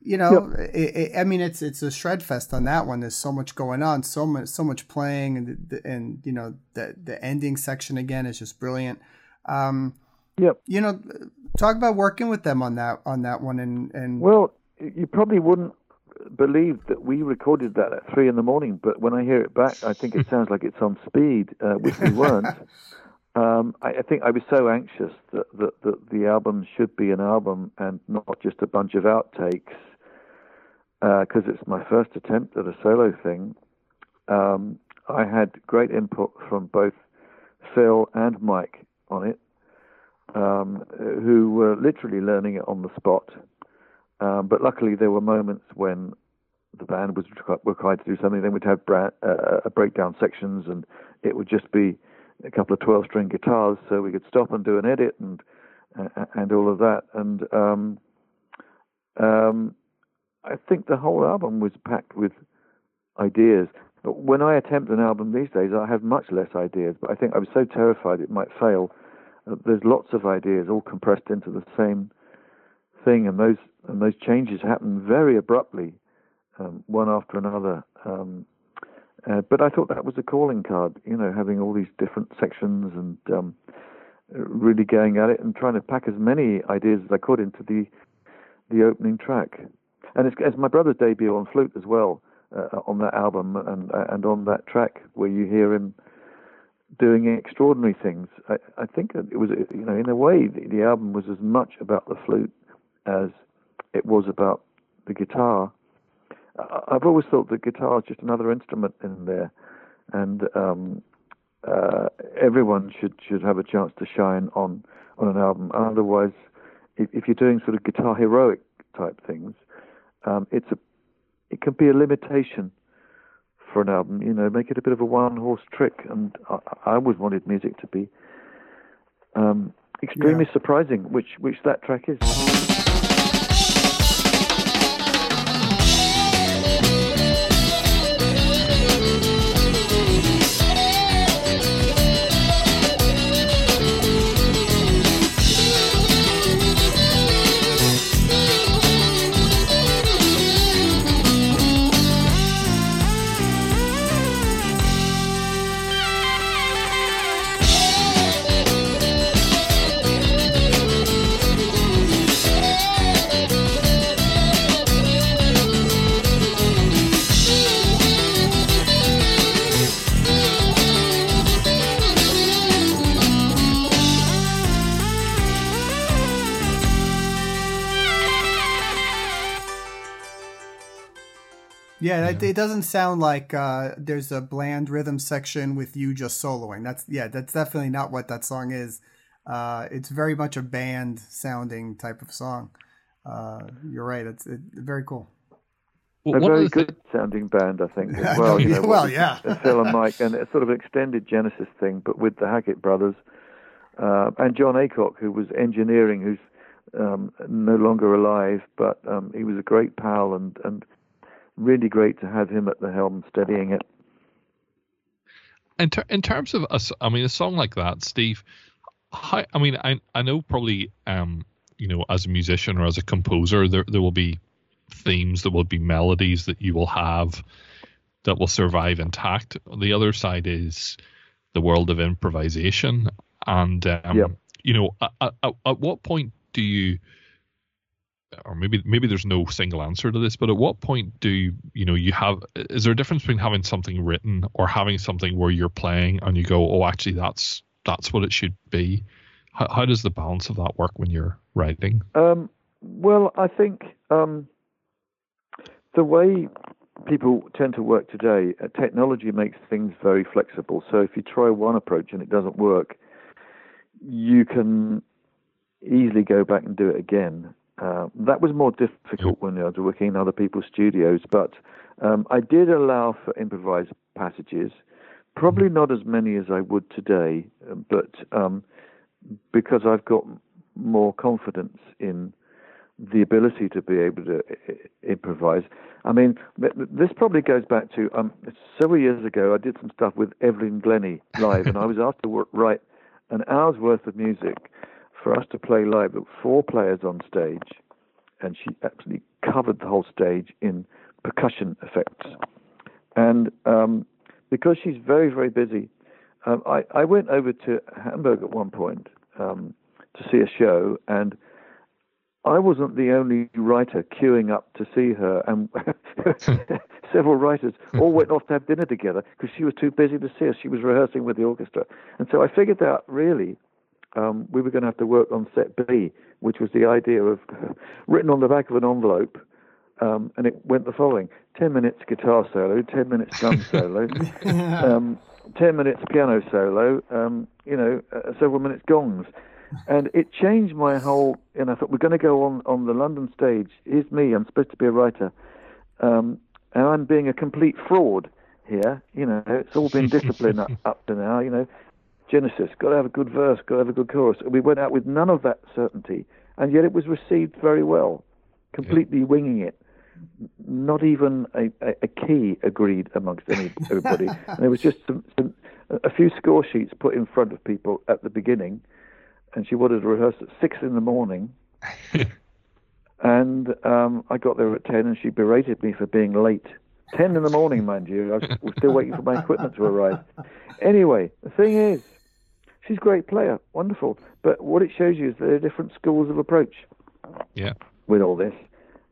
you know, yep. it, it, I mean, it's it's a shred fest on that one. There's so much going on, so much so much playing, and and you know the the ending section again is just brilliant. Um, yep. You know, talk about working with them on that on that one, and and well, you probably wouldn't believe that we recorded that at three in the morning, but when I hear it back, I think it *laughs* sounds like it's on speed, uh, which we weren't. *laughs* Um, I, I, think I was so anxious that, that, that, the album should be an album and not just a bunch of outtakes, because uh, it's my first attempt at a solo thing. Um, I had great input from both Phil and Mike on it, um, who were literally learning it on the spot. Um, but luckily, there were moments when the band was required to do something. Then we'd have bra- uh, breakdown sections, and it would just be a couple of 12 string guitars so we could stop and do an edit and uh, and all of that. And um, um, I think the whole album was packed with ideas. But when I attempt an album these days I have much less ideas. But I think I was so terrified it might fail. Uh, there's lots of ideas all compressed into the same thing and those and those changes happen very abruptly um, one after another. Um, uh, but I thought that was a calling card, you know, having all these different sections and um, really going at it and trying to pack as many ideas as I could into the the opening track. And it's, it's my brother's debut on flute as well. uh, on that album and and on that track where you hear him doing extraordinary things. I, I think it was you know in a way the, the album was as much about the flute as it was about the guitar. I've always thought the guitar is just another instrument in there, and um, uh, everyone should should have a chance to shine on on an album. Otherwise, if, if you're doing sort of guitar heroic type things, um, it's a it can be a limitation for an album. You know, make it a bit of a one horse trick. And I, I always wanted music to be um, extremely yeah. surprising, which which that track is. Yeah, it, it doesn't sound like uh, there's a bland rhythm section with you just soloing. That's yeah, that's definitely not what that song is. Uh, it's very much a band sounding type of song. Uh, you're right. It's it, very cool. Well, a very good the... sounding band, I think, *laughs* as well. You know, well, yeah. Phil and Mike, and it's sort of an extended Genesis thing, but with the Hackett brothers uh, and John Acock, who was engineering, who's um, no longer alive, but um, he was a great pal and and really great to have him at the helm steadying it. In, ter- in terms of a, I mean, a song like that, Steve. How, I mean, I I know probably um you know as a musician or as a composer there there will be themes there will be melodies that you will have that will survive intact. The other side is the world of improvisation, and um, yep. you know, at, at, at what point do you or maybe maybe there's no single answer to this, but at what point do you, know you have is there a difference between having something written or having something where you're playing and you go, oh, actually that's that's what it should be? How, how does the balance of that work when you're writing? Um, well, I think um, the way people tend to work today, uh, technology makes things very flexible. So if you try one approach and it doesn't work, you can easily go back and do it again. Uh, that was more difficult when I was working in other people's studios, but um, I did allow for improvised passages. Probably mm-hmm. not as many as I would today, but um, because I've got more confidence in the ability to be able to improvise. I mean, this probably goes back to um, several years ago. I did some stuff with Evelyn Glennie live, and I was asked to write an hour's worth of music for us to play live. There were four players on stage, and she absolutely covered the whole stage in percussion effects. And um, because she's very, very busy, um, I, I, went over to Hamburg at one point um, to see a show, and I wasn't the only writer queuing up to see her, and *laughs* *laughs* several writers all went off to have dinner together because she was too busy to see us. She was rehearsing with the orchestra, and so I figured out really um, we were going to have to work on set B, which was the idea of *laughs* written on the back of an envelope, um, and it went the following: ten minutes guitar solo, ten minutes drum *laughs* solo, um, ten minutes piano solo, um, you know, uh, several minutes gongs, and it changed my whole. And I thought we're going to go on on the London stage. Here's me. I'm supposed to be a writer, um, and I'm being a complete fraud here. You know, it's all been *laughs* discipline up, up to now. You know, Genesis, got to have a good verse, got to have a good chorus. And we went out with none of that certainty, and yet it was received very well, completely yeah. winging it. Not even a, a, a, key agreed amongst any, everybody. *laughs* and there was just some, some, a few score sheets put in front of people at the beginning, and she wanted to rehearse at six in the morning. *laughs* and um, I got there at ten, and she berated me for being late. Ten in the morning, mind you. I was still waiting for my equipment to arrive. Anyway, the thing is, she's a great player, wonderful. But what it shows you is there are different schools of approach. Yeah. With all this,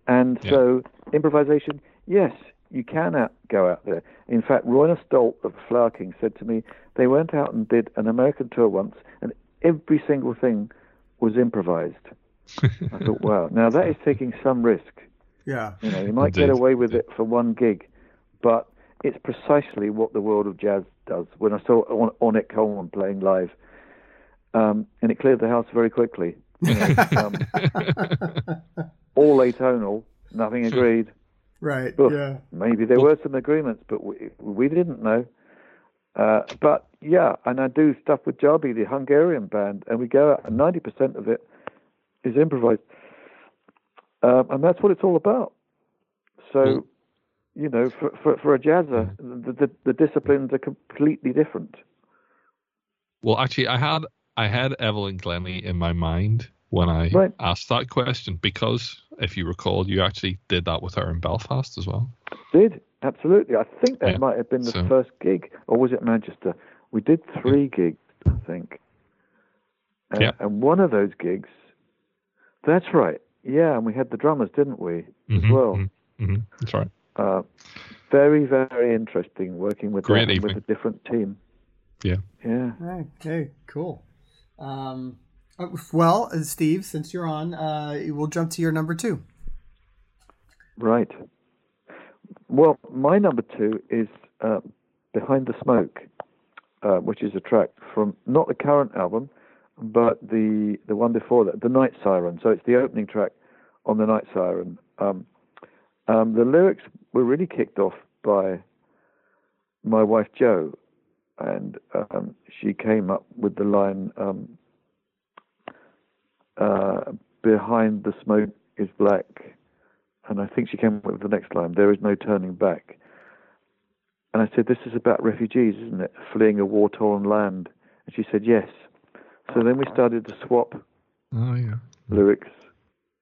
and yeah. so improvisation, yes, you can out, go out there. In fact, Roine Stolt of the Flower King said to me they went out and did an American tour once, and every single thing was improvised. *laughs* I thought, wow, now that is taking some risk. Yeah. You know, you might get away with it for one gig, but it's precisely what the world of jazz does. When I saw Orn- Ornette Coleman playing live, um, and it cleared the house very quickly. You know, *laughs* um, all atonal, nothing agreed. Right. Ugh. Yeah. Maybe there were some agreements, but we, we didn't know. Uh, but yeah, and I do stuff with Djabe, the Hungarian band, and we go out, and 90% of it is improvised. Um, and that's what it's all about. So, Well- you know, for, for, for a jazzer, the, the, the disciplines are completely different. Well, actually, I had I had Evelyn Glennie in my mind when I Right. asked that question because, if you recall, you actually did that with her in Belfast as well. Did absolutely. I think that Yeah, might have been the so- first gig, or was it Manchester? We did three gigs, I think. Uh, Yeah. And one of those gigs, that's right. Yeah, and we had the drummers, didn't we, as Mhm, well? mhm, mhm. That's right. Uh, very, very interesting working with Great them with a different team. Yeah. Yeah. Okay. Cool. Um, uh, well, uh, Steve, since you're on, uh, we'll jump to your number two. Right. Well, my number two is uh, Behind the Smoke, uh, which is a track from not the current album, but the the one before that, The Night Siren. So it's the opening track on The Night Siren. Um, um, the lyrics were really kicked off by my wife Jo, and um, she came up with the line, um, uh, "Behind the smoke is black." and I think she came up with the next line, there is no turning back. And I said, this is about refugees, isn't it? Fleeing a war-torn land. And she said, yes. So then we started to swap Oh yeah. lyrics,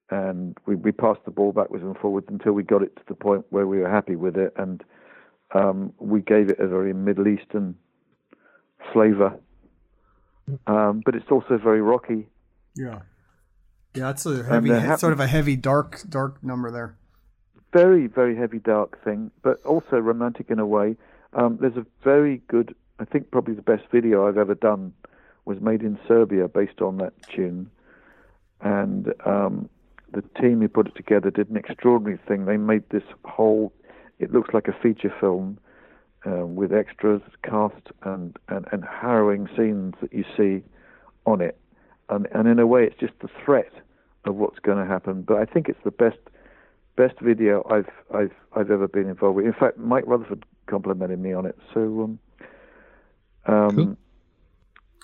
and we, we passed the ball backwards and forwards until we got it to the point where we were happy with it, and um, we gave it a very Middle Eastern flavor. Um, but it's also very rocky. Yeah. Yeah, it's a heavy, sort of a heavy, dark, dark number there. very, very heavy, dark thing, but also romantic in a way. Um, there's a very good, I think probably the best video I've ever done was made in Serbia based on that tune. And um, the team who put it together did an extraordinary thing. They made this whole, it looks like a feature film uh, with extras, cast, and, and, and harrowing scenes that you see on it. And, and in a way, it's just the threat of what's going to happen. But I think it's the best best video I've I've I've ever been involved with. In fact, Mike Rutherford complimented me on it. So, um, um, Cool.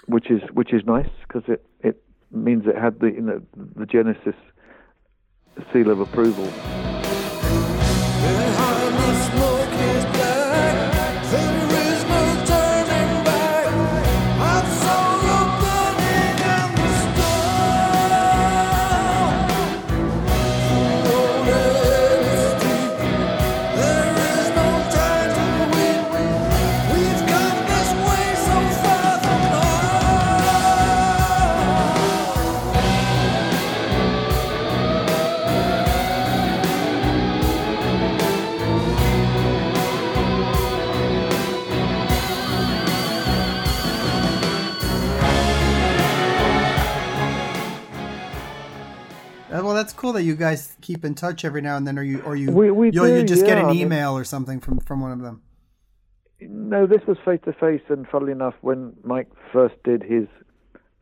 which is which is nice because it it means it had the you know the Genesis seal of approval. That's cool that you guys keep in touch every now and then, or you, or you, We- we you do, just get an email or something from from one of them. No, this was face to face, and funnily enough, when Mike first did his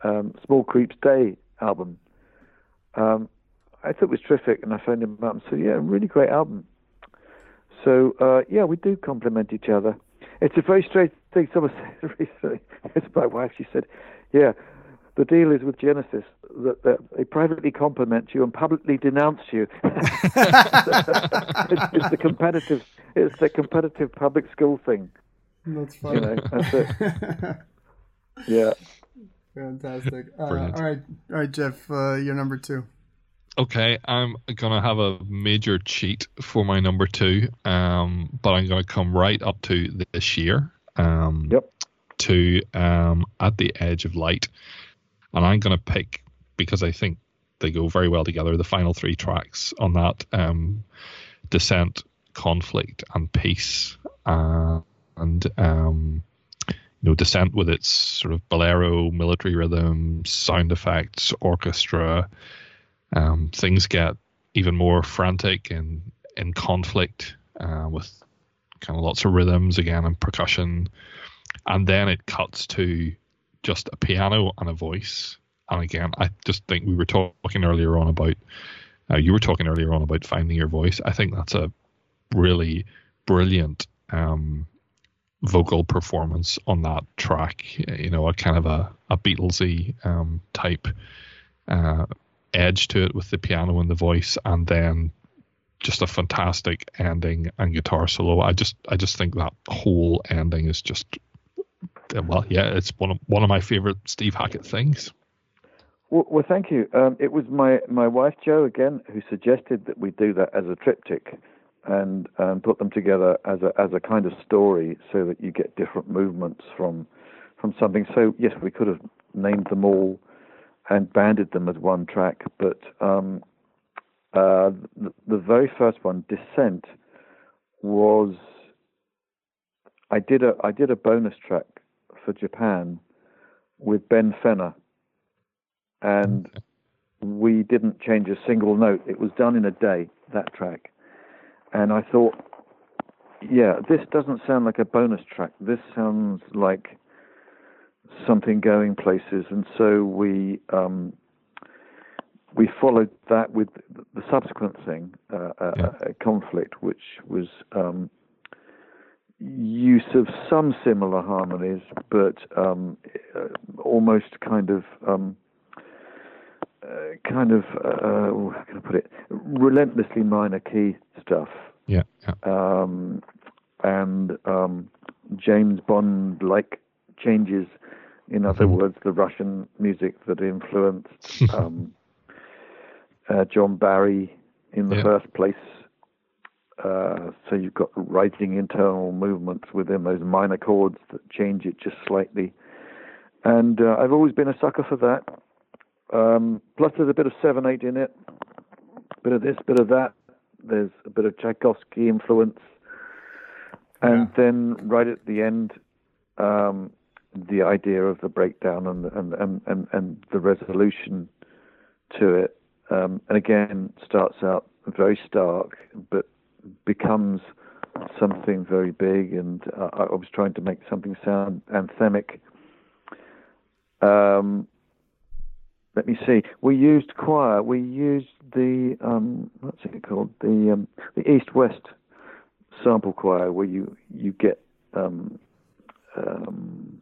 um, Smallcreep's Day album, um, I thought it was terrific, and I phoned him up and said, "Yeah, really great album." So uh, yeah, we do complement each other. It's a very strange thing. Someone *laughs* said recently, *laughs* it's my wife. She said, "Yeah, the deal is with Genesis that, that they privately compliment you and publicly denounce you." *laughs* it's, it's the competitive, it's the competitive public school thing. That's You know, that's it. *laughs* Yeah. Fantastic. Uh, all Brilliant. right, all right, Geoff, uh, you're number two. Okay, I'm gonna have a major cheat for my number two, um, but I'm gonna come right up to this year, um, Yep. to um, at the edge of light, and I'm gonna pick because I think they go very well together. The final three tracks on that um, descent conflict and peace uh, and um, you know descent with its sort of bolero military rhythm sound effects orchestra um, things get even more frantic in in conflict uh, with kind of lots of rhythms again and percussion and then it cuts to just a piano and a voice and again i just think we were talking earlier on about uh, you were talking earlier on about finding your voice i think that's a really brilliant um, vocal performance on that track. You know, a kind of a, a Beatlesy um, type uh, edge to it with the piano and the voice, and then just a fantastic ending and guitar solo. I just I just think that whole ending is just well, yeah, it's one of one of my favorite Steve Hackett things. Well, well thank you. Um, it was my, my wife Jo again who suggested that we do that as a triptych and um, put them together as a as a kind of story, so that you get different movements from from something. So yes, we could have named them all and banded them as one track, but um, uh, the, the very first one, Descent, was I did a I did a bonus track for Japan with Ben Fenner, and we didn't change a single note. It was done in a day that track, and I thought, yeah, this doesn't sound like a bonus track. This sounds like something going places, and so we um, we followed that with the subsequent thing, uh, a, a conflict, which was um, use of some similar harmonies, but um, uh, almost kind of. Um, uh, kind of, uh, how can I put it? Relentlessly minor key stuff Yeah, yeah, um, and um, James Bond like changes. In other Mhm. words, the Russian music that influenced *laughs* um, uh, John Barry in the Yeah. first place. Uh, so you've got rising internal movements within those minor chords that change it just slightly. And uh, I've always been a sucker for that. Um, plus, there's a bit of seven eight in it, a bit of this, bit of that. There's a bit of Tchaikovsky influence, and then right at the end, um, the idea of the breakdown and and and and, and the resolution to it, um, and again starts out very stark, but becomes something very big. And uh, I was trying to make something sound anthemic. Um, let me see. We used choir. We used the um, what's it called? The um, the East West sample choir, where you you get um, um,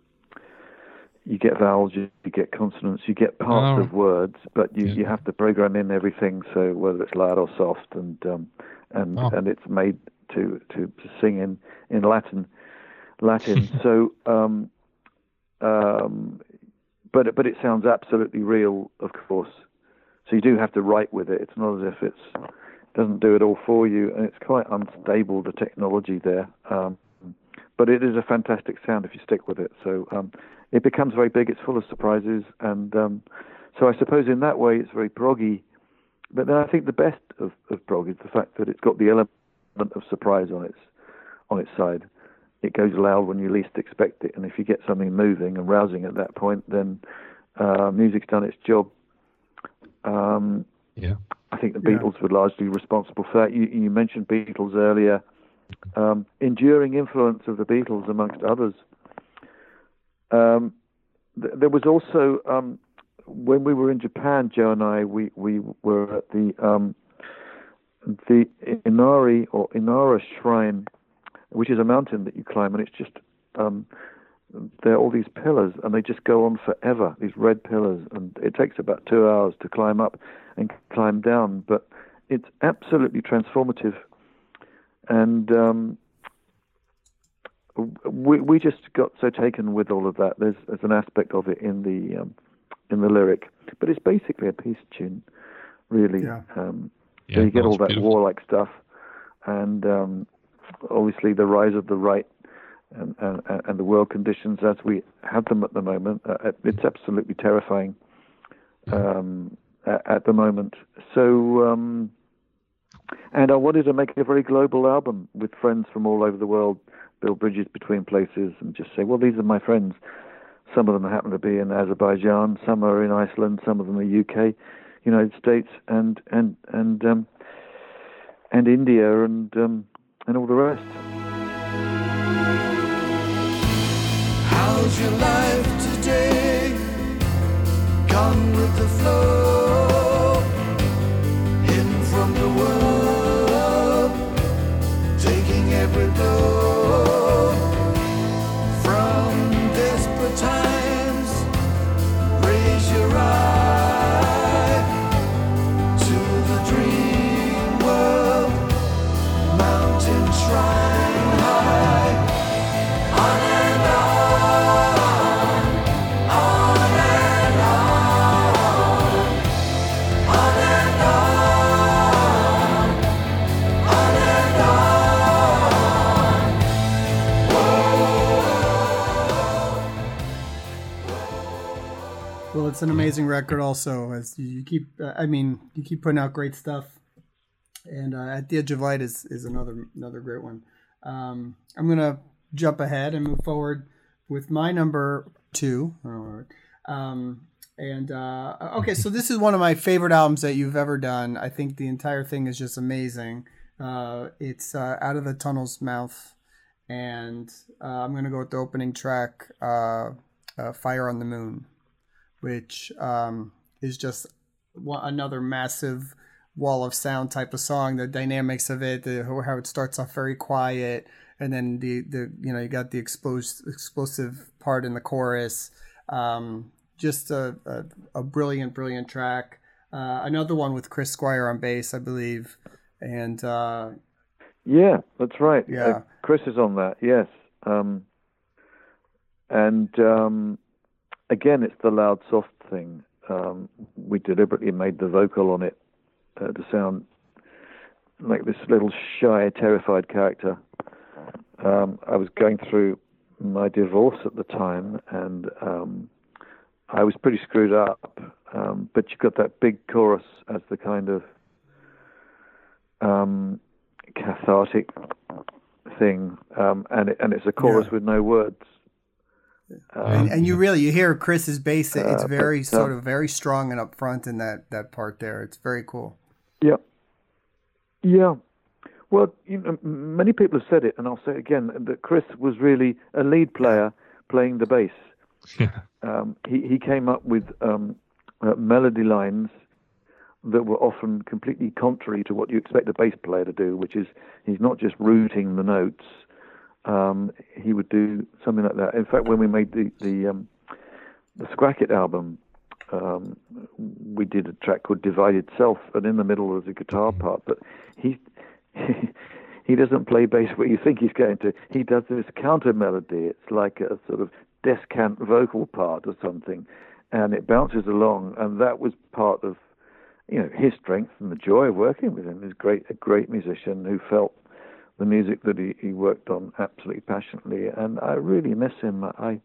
you get vowels, you, you get consonants, you get parts Oh. of words, but you, Yeah. you have to program in everything. So whether it's loud or soft, and um, and Oh. and it's made to, to to sing in in Latin. Latin. *laughs* so um, um, but but it sounds absolutely real, of course. So you do have to write with it. It's not as if it's doesn't do it all for you, and it's quite unstable the technology there. Um, but it is a fantastic sound if you stick with it. So um, it becomes very big. It's full of surprises, and um, so I suppose in that way it's very proggy. But then I think the best of, of prog is the fact that it's got the element of surprise on its on its side. It goes loud when you least expect it, and if you get something moving and rousing at that point, then uh, music's done its job. Um, yeah. I think the Yeah. Beatles were largely responsible for that. You, you mentioned Beatles earlier. Um, enduring influence of the Beatles, amongst others. Um, th- there was also um, when we were in Japan, Jo and I, we, we were at the um, the Inari or Inara Shrine, which is a mountain that you climb, and it's just um, there are all these pillars, and they just go on forever. These red pillars, and it takes about two hours to climb up and climb down, but it's absolutely transformative. And um, we we just got so taken with all of that. There's there's an aspect of it in the um, in the lyric, but it's basically a peace tune, really. Yeah. Um, Yeah, so you get all that beautiful. warlike stuff, and um, obviously the rise of the right and, and, and the world conditions as we have them at the moment. Uh, it's absolutely terrifying um, at, at the moment. So um, and I wanted to make a very global album with friends from all over the world, build bridges between places, and just say, well, these are my friends. Some of them happen to be in Azerbaijan, some are in Iceland, some of them are UK, United States, and and and um, and India, and um, and all the rest. How's your life today? Gone with the flow, It's an amazing record. Also, as you keep, uh, I mean, you keep putting out great stuff, and uh, at the edge of light is is another another great one. Um, I'm gonna jump ahead and move forward with my number two. Um, and uh, okay, so this is one of my favorite albums that you've ever done. I think the entire thing is just amazing. Uh, it's uh, Out of the Tunnel's Mouth, and uh, I'm gonna go with the opening track, uh, uh, Fire on the Moon which um, is just another massive wall of sound type of song. The dynamics of it, the, how it starts off very quiet, and then the, the you know you got the explosive explosive part in the chorus. Um, just a, a, a brilliant, brilliant track. Uh, another one with Chris Squire on bass, I believe, and uh, Yeah, that's right. Yeah. Uh, Chris is on that. Yes. Um, and um, again, it's the loud, soft thing. Um, we deliberately made the vocal on it uh, to sound like this little shy, terrified character. Um, I was going through my divorce at the time, and um, I was pretty screwed up. Um, but you got that big chorus as the kind of um, cathartic thing, um, and it, and it's a chorus Yeah. with no words. And, and you really you hear Chris's bass. It's Uh, very but, sort um, of very strong and upfront in that that part there. It's very cool. Yeah. Yeah. Well, you know, many people have said it, and I'll say it again that Chris was really a lead player playing the bass. Yeah. Um, he he came up with um, uh, melody lines that were often completely contrary to what you expect a bass player to do, which is he's not just rooting the notes. Um, he would do something like that. In fact, when we made the the um, the Squackett album, um, we did a track called "Divided Self," and in the middle was a guitar part. But he *laughs* he doesn't play bass where you think he's going to. He does this counter melody. It's like a sort of descant vocal part or something, and it bounces along. And that was part of you know his strength and the joy of working with him. He's great, a great musician who felt the music that he, he worked on absolutely passionately, and I really miss him. I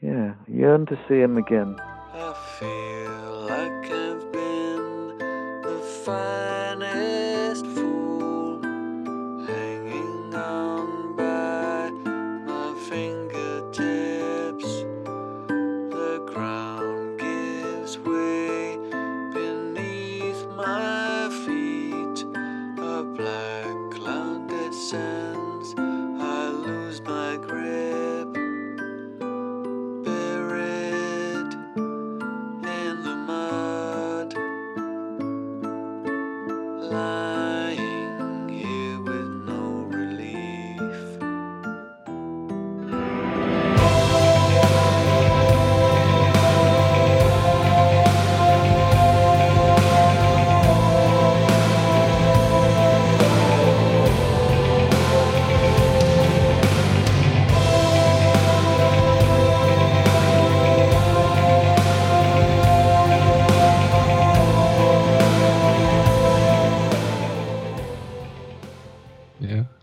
yeah yearn to see him again. I feel like I've been the finest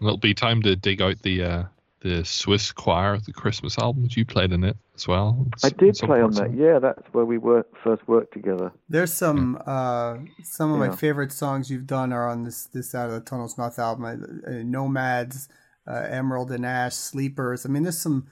And it'll be time to dig out the uh, the Swiss Choir, the Christmas album. You played in it as well. I did play on that. Yeah, that's where we worked, first worked together. There's some uh, some of Yeah. my favorite songs you've done are on this this out of the Tunnel's Mouth album. Uh, uh, Nomads, uh, Emerald and Ash, Sleepers. I mean, there's some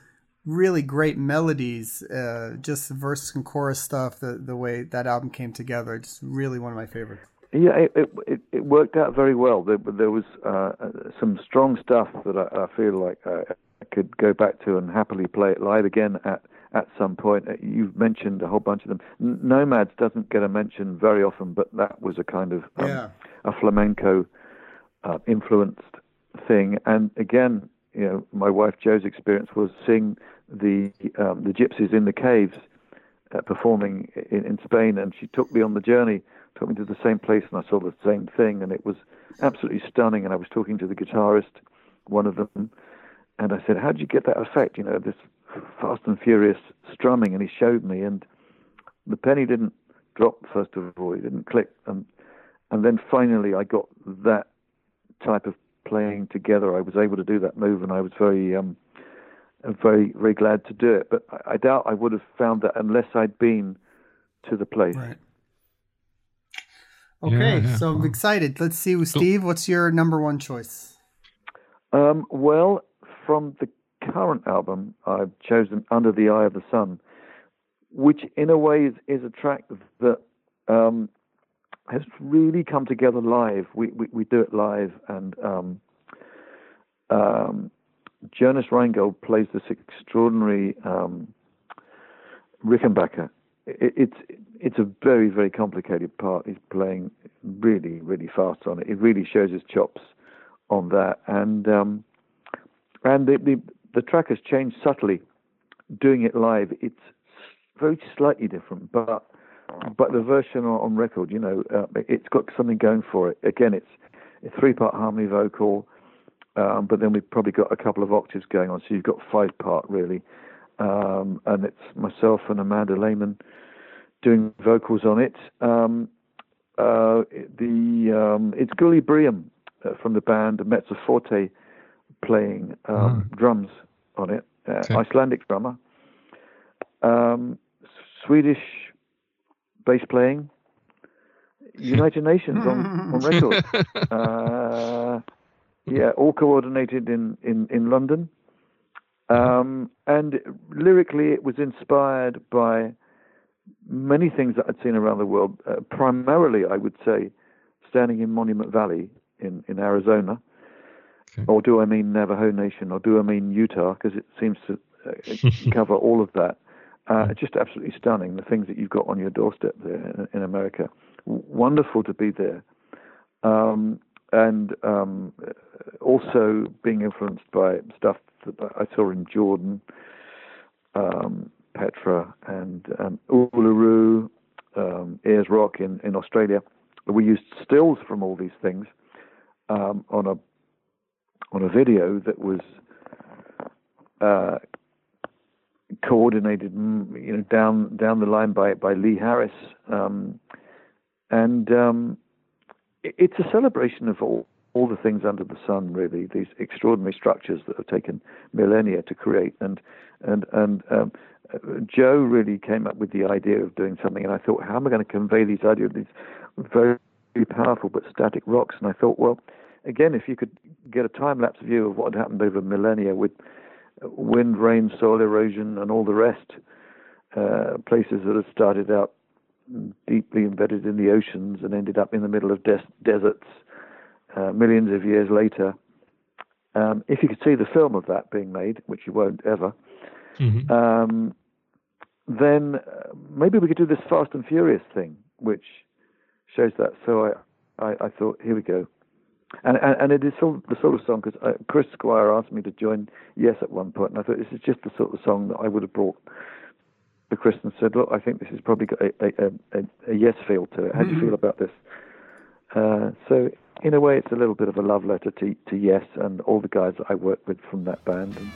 really great melodies. Uh, just verse and chorus stuff. The the way that album came together. Just really one of my favorites. Yeah, it, it, it, worked out very well. There, there was uh, some strong stuff that I, I feel like I, I could go back to and happily play it live again at, at some point. Uh, You've mentioned a whole bunch of them. N- Nomads doesn't get a mention very often, but that was a kind of um, Yeah. a flamenco uh, influenced thing. And again, you know, my wife Jo's experience was seeing the um, the gypsies in the caves uh, performing in, in Spain, and she took me on the journey, took me to the same place, and I saw the same thing, and it was absolutely stunning. And I was talking to the guitarist, one of them, and I said, "How did you get that effect? You know, this fast and furious strumming?" And he showed me, and the penny didn't drop first of all; it didn't click, and and then finally I got that type of playing together. I was able to do that move, and I was very um, very very glad to do it. But I, I doubt I would have found that unless I'd been to the place. Right. Okay, yeah, so I'm well. excited. Let's see, Steve. What's your number one choice? Um, well, from the current album, I've chosen "Under the Eye of the Sun," which in a way is, is a track that um, has really come together live. We we, we do it live, and um, um, Jonas Reingold plays this extraordinary um, Rickenbacker. It, it's it's a very very complicated part. He's playing really really fast on it. It really shows his chops on that, and um, and the, the the track has changed subtly. Doing it live, it's very slightly different, but but the version on, on record, you know, uh, it's got something going for it. Again, it's a three part harmony vocal, um, but then we've probably got a couple of octaves going on, so you've got five part really, um, and it's myself and Amanda Lehmann doing vocals on it. Um, uh, the um, it's Gulli Briem uh, from the band Mezzoforte playing um, drums on it, uh, Okay. Icelandic drummer. Um, Swedish bass playing. United *laughs* Nations on, on record. *laughs* Uh, yeah, all coordinated in, in, in London. Um, and lyrically, it was inspired by many things that I'd seen around the world. Uh, primarily, I would say, standing in Monument Valley in, in Arizona. Okay. Or do I mean Navajo Nation? Or do I mean Utah? Because it seems to uh, *laughs* cover all of that. Uh, just absolutely stunning, the things that you've got on your doorstep there in, in America. W- wonderful to be there. Um, and um, also being influenced by stuff that I saw in Jordan, um, Petra, and um, Uluru, um, Ayers Rock in, in Australia. We used stills from all these things um, on a on a video that was uh, coordinated, mm, you know, down down the line by by Lee Harris, um, and um, it's a celebration of all all the things under the sun. Really, these extraordinary structures that have taken millennia to create, and and and um, uh, Jo really came up with the idea of doing something, and I thought, how am I going to convey these ideas? These very powerful but static rocks, and I thought, well, again, if you could get a time lapse view of what had happened over millennia with wind, rain, soil erosion, and all the rest, uh, places that had started out deeply embedded in the oceans and ended up in the middle of des- deserts uh, millions of years later. Um, if you could see the film of that being made, which you won't ever, Mhm. um, then uh, maybe we could do this Fast and Furious thing, which shows that. So I, I, I thought, here we go. And, and, and it is sort of the sort of song because uh, Chris Squire asked me to join Yes at one point, and I thought this is just the sort of song that I would have brought to Chris and said, look, I think this has probably got a, a, a, a yes feel to it. How do you feel about this? Uh, so in a way, it's a little bit of a love letter to, to Yes and all the guys that I worked with from that band. And,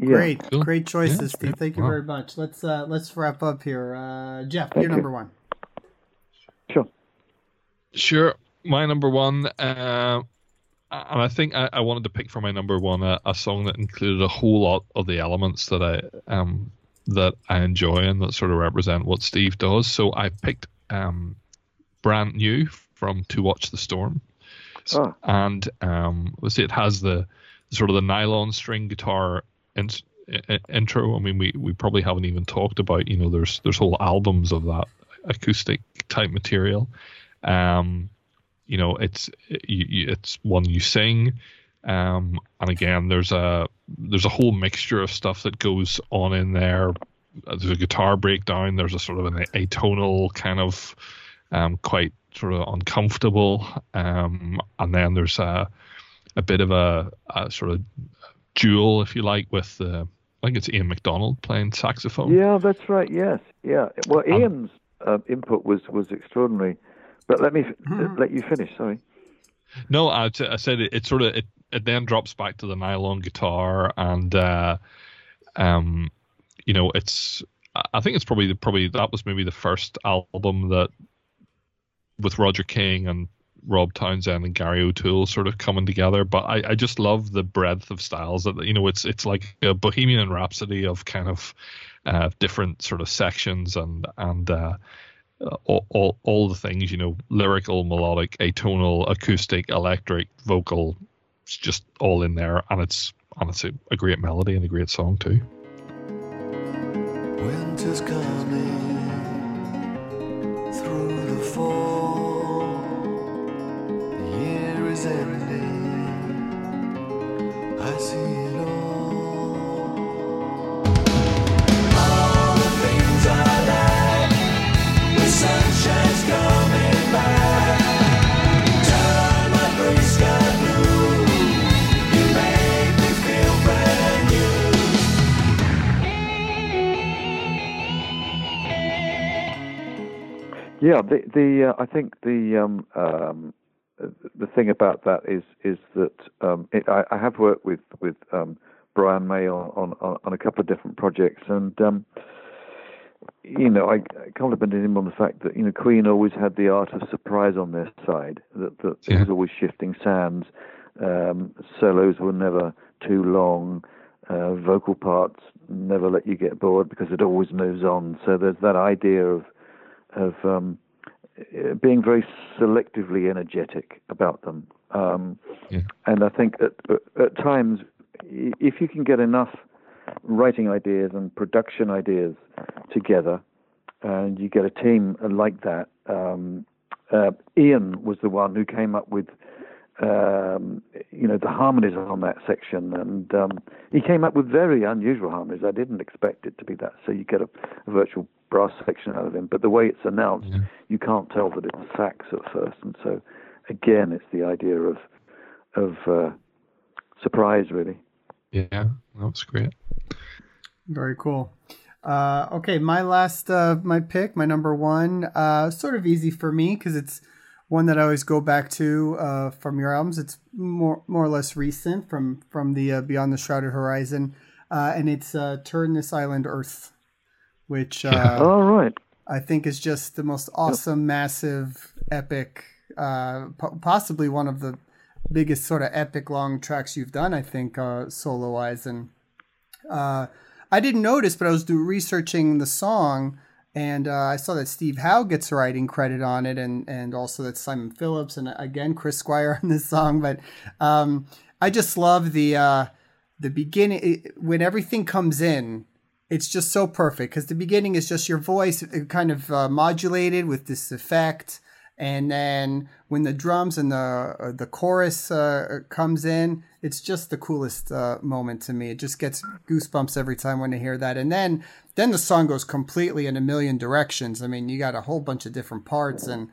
Great, Cool. great choices, Yeah, Steve. Thank you Wow. very much. Let's uh, let's wrap up here. Uh, Geoff, Thank you're you. number one. Sure. Sure. My number one, uh, and I think I, I wanted to pick for my number one a, a song that included a whole lot of the elements that I um that I enjoy and that sort of represent what Steve does. So I picked um, brand new from To Watch the Storm, Ah, and um, let's see, it has the sort of the nylon string guitar i- intro. I mean, we, we probably haven't even talked about you know there's there's whole albums of that acoustic type material. Um, you know, it's it's one you sing, um, and again, there's a there's a whole mixture of stuff that goes on in there. There's a guitar breakdown. There's a sort of an atonal kind of um, quite sort of uncomfortable, um, and then there's a a bit of a, a sort of duel, if you like, with uh, I think it's Ian McDonald playing saxophone. yeah, that's right. Yes, yeah. Well, Um, Ian's uh, input was was extraordinary, but let me f- Mhm. let you finish. Sorry. No, I, I said it, it sort of it, it then drops back to the nylon guitar and uh, um you know it's I- I think it's probably the, probably that was maybe the first album that with Roger King and Rob Townsend and Gary O'Toole sort of coming together. But I, I just love the breadth of styles that you know it's it's like a Bohemian Rhapsody of kind of uh, different sort of sections and and uh, all, all all the things you know lyrical, melodic, atonal, acoustic, electric, vocal, it's just all in there, and it's and it's a, a great melody and a great song too. Winter's coming me feel brand new. Yeah, the the uh, I think the um, um, the thing about that is is that um, it, I, I have worked with with um, Brian May on, on on a couple of different projects, and um, you know I, I complimented him on the fact that you know Queen always had the art of surprise on their side. That that it was always shifting sounds. Um, solos were never too long. Uh, vocal parts never let you get bored because it always moves on. So there's that idea of of um, being very selectively energetic about them. Um, Yeah. And I think at, at, at times, if you can get enough writing ideas and production ideas together, and you get a team like that, um, uh, Ian was the one who came up with. Um, you know the harmonies on that section, and um, he came up with very unusual harmonies. I didn't expect it to be that. So you get a, a virtual brass section out of him, but the way it's announced, Yeah. you can't tell that it's sax at first, and so again, it's the idea of of uh, surprise, really. Yeah, that's great. Very cool. Uh, okay, my last, uh, my pick, my number one, uh, sort of easy for me because it's one that I always go back to uh, from your albums. It's more more or less recent from from the uh, Beyond the Shrouded Horizon, uh, and it's uh, "Turn This Island Earth," which uh, All right. I think is just the most awesome, massive, epic, uh, po- possibly one of the biggest sort of epic long tracks you've done. I think uh, solo wise, and uh, I didn't notice, but I was do researching the song, and uh, I saw that Steve Howe gets writing credit on it, and and also that Simon Phillips and again Chris Squire *laughs* on this song. But um, I just love the uh, the beginning it- when everything comes in it's just so perfect because the beginning is just your voice kind of uh, modulated with this effect and then when the drums and the uh, the chorus uh, comes in it's just the coolest uh, moment to me. It just gets goosebumps every time when i hear that and then then the song goes completely in a million directions. I mean you got a whole bunch of different parts and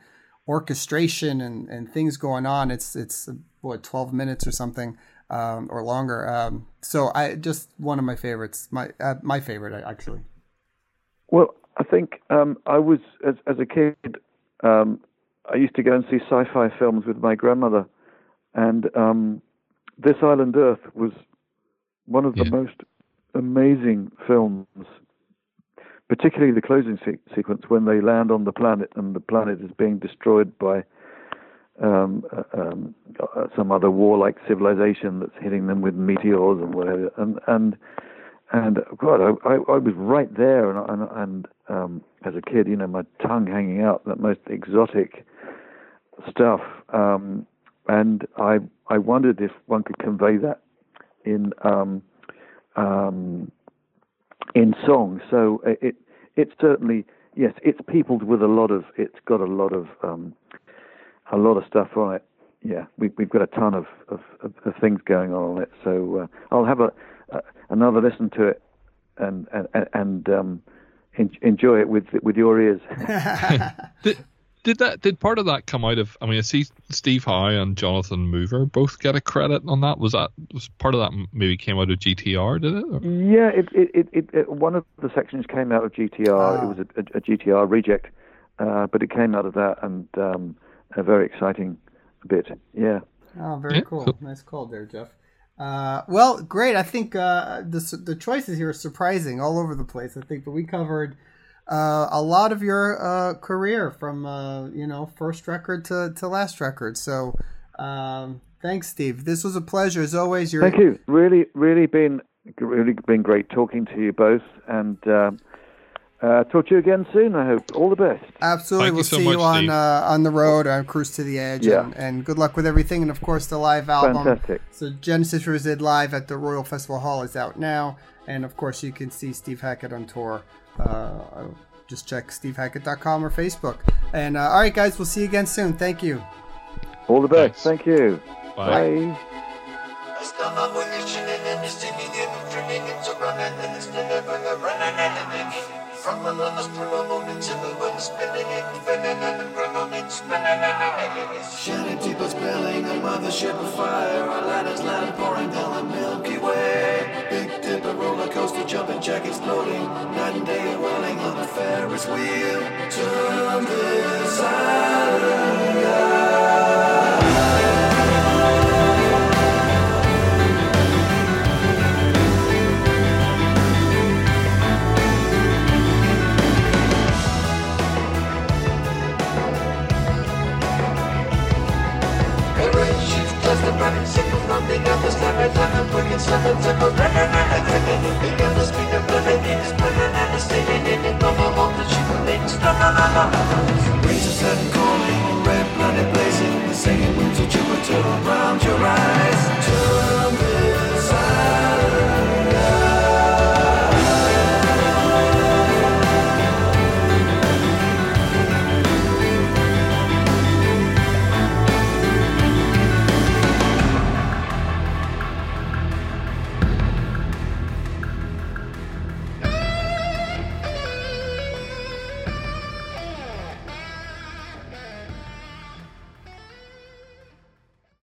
orchestration and, and things going on. It's it's what 12 minutes or something um, or longer. Um, so I just one of my favorites, my uh, my favorite actually. Well, I think um, I was as as a kid. Um, I used to go and see sci-fi films with my grandmother, and um, this island Earth was one of the Yeah. most amazing films, particularly the closing se- sequence when they land on the planet and the planet is being destroyed by um, uh, um, uh, some other warlike civilization that's hitting them with meteors and whatever. And and and God, I, I, I was right there, and and, and um, as a kid, you know, my tongue hanging out, that most exotic stuff. Um, and I I wondered if one could convey that in um, um, in song. So it, it it's certainly yes, it's peopled with a lot of. It's got a lot of um, a lot of stuff on it. Yeah, we, we've got a ton of, of, of, of things going on on it. So uh, I'll have a, a another listen to it and and and um, en- enjoy it with with your ears. *laughs* *laughs* Did, did that? Did part of that come out of? I mean, I see Steve Howe and Jonathan Mover both get a credit on that. Was that was part of that maybe came out of GTR? Did it? Or- Yeah, it, it, it, it, it one of the sections came out of GTR. Ah. It was a, a, a GTR reject, uh, but it came out of that, and um, a very exciting bit. Yeah. Oh, very Yeah, cool. cool. Nice call there, Geoff. Uh, well, great. I think uh, the the choices here are surprising all over the place. I think, but we covered uh, a lot of your uh, career from uh, you know first record to, to last record. So, um, thanks, Steve. This was a pleasure as always. You're, Thank you. Really, really been really been great talking to you both, and um, uh, talk to you again soon. I hope. All the best. Absolutely. Thank we'll you so see much, you on uh, on the road on Cruise to the Edge. Yeah. And, and good luck with everything. And of course, the live album. Fantastic. So Genesis Revisited live at the Royal Festival Hall is out now. And of course, you can see Steve Hackett on tour. Uh, just check stevehackett.com or Facebook. And uh, all right, guys, we'll see you again soon. Thank you. All the best. Thanks. Thank you. Bye. Bye. I from the lovers to the world spinning and spinning is spinning it's shining deeper spelling a mothership of fire a ladder's ladder pouring down the Milky Way Big Dipper roller coaster jumping jack exploding night and day rolling on the Ferris wheel turn this island signal from the other side Lemon bringing seven tickles Running and a clicking The speed is and a singing in it No more want that she believes No, no, no, no, no Razor set calling Red planet blazing The singing winds of Jupiter around your eyes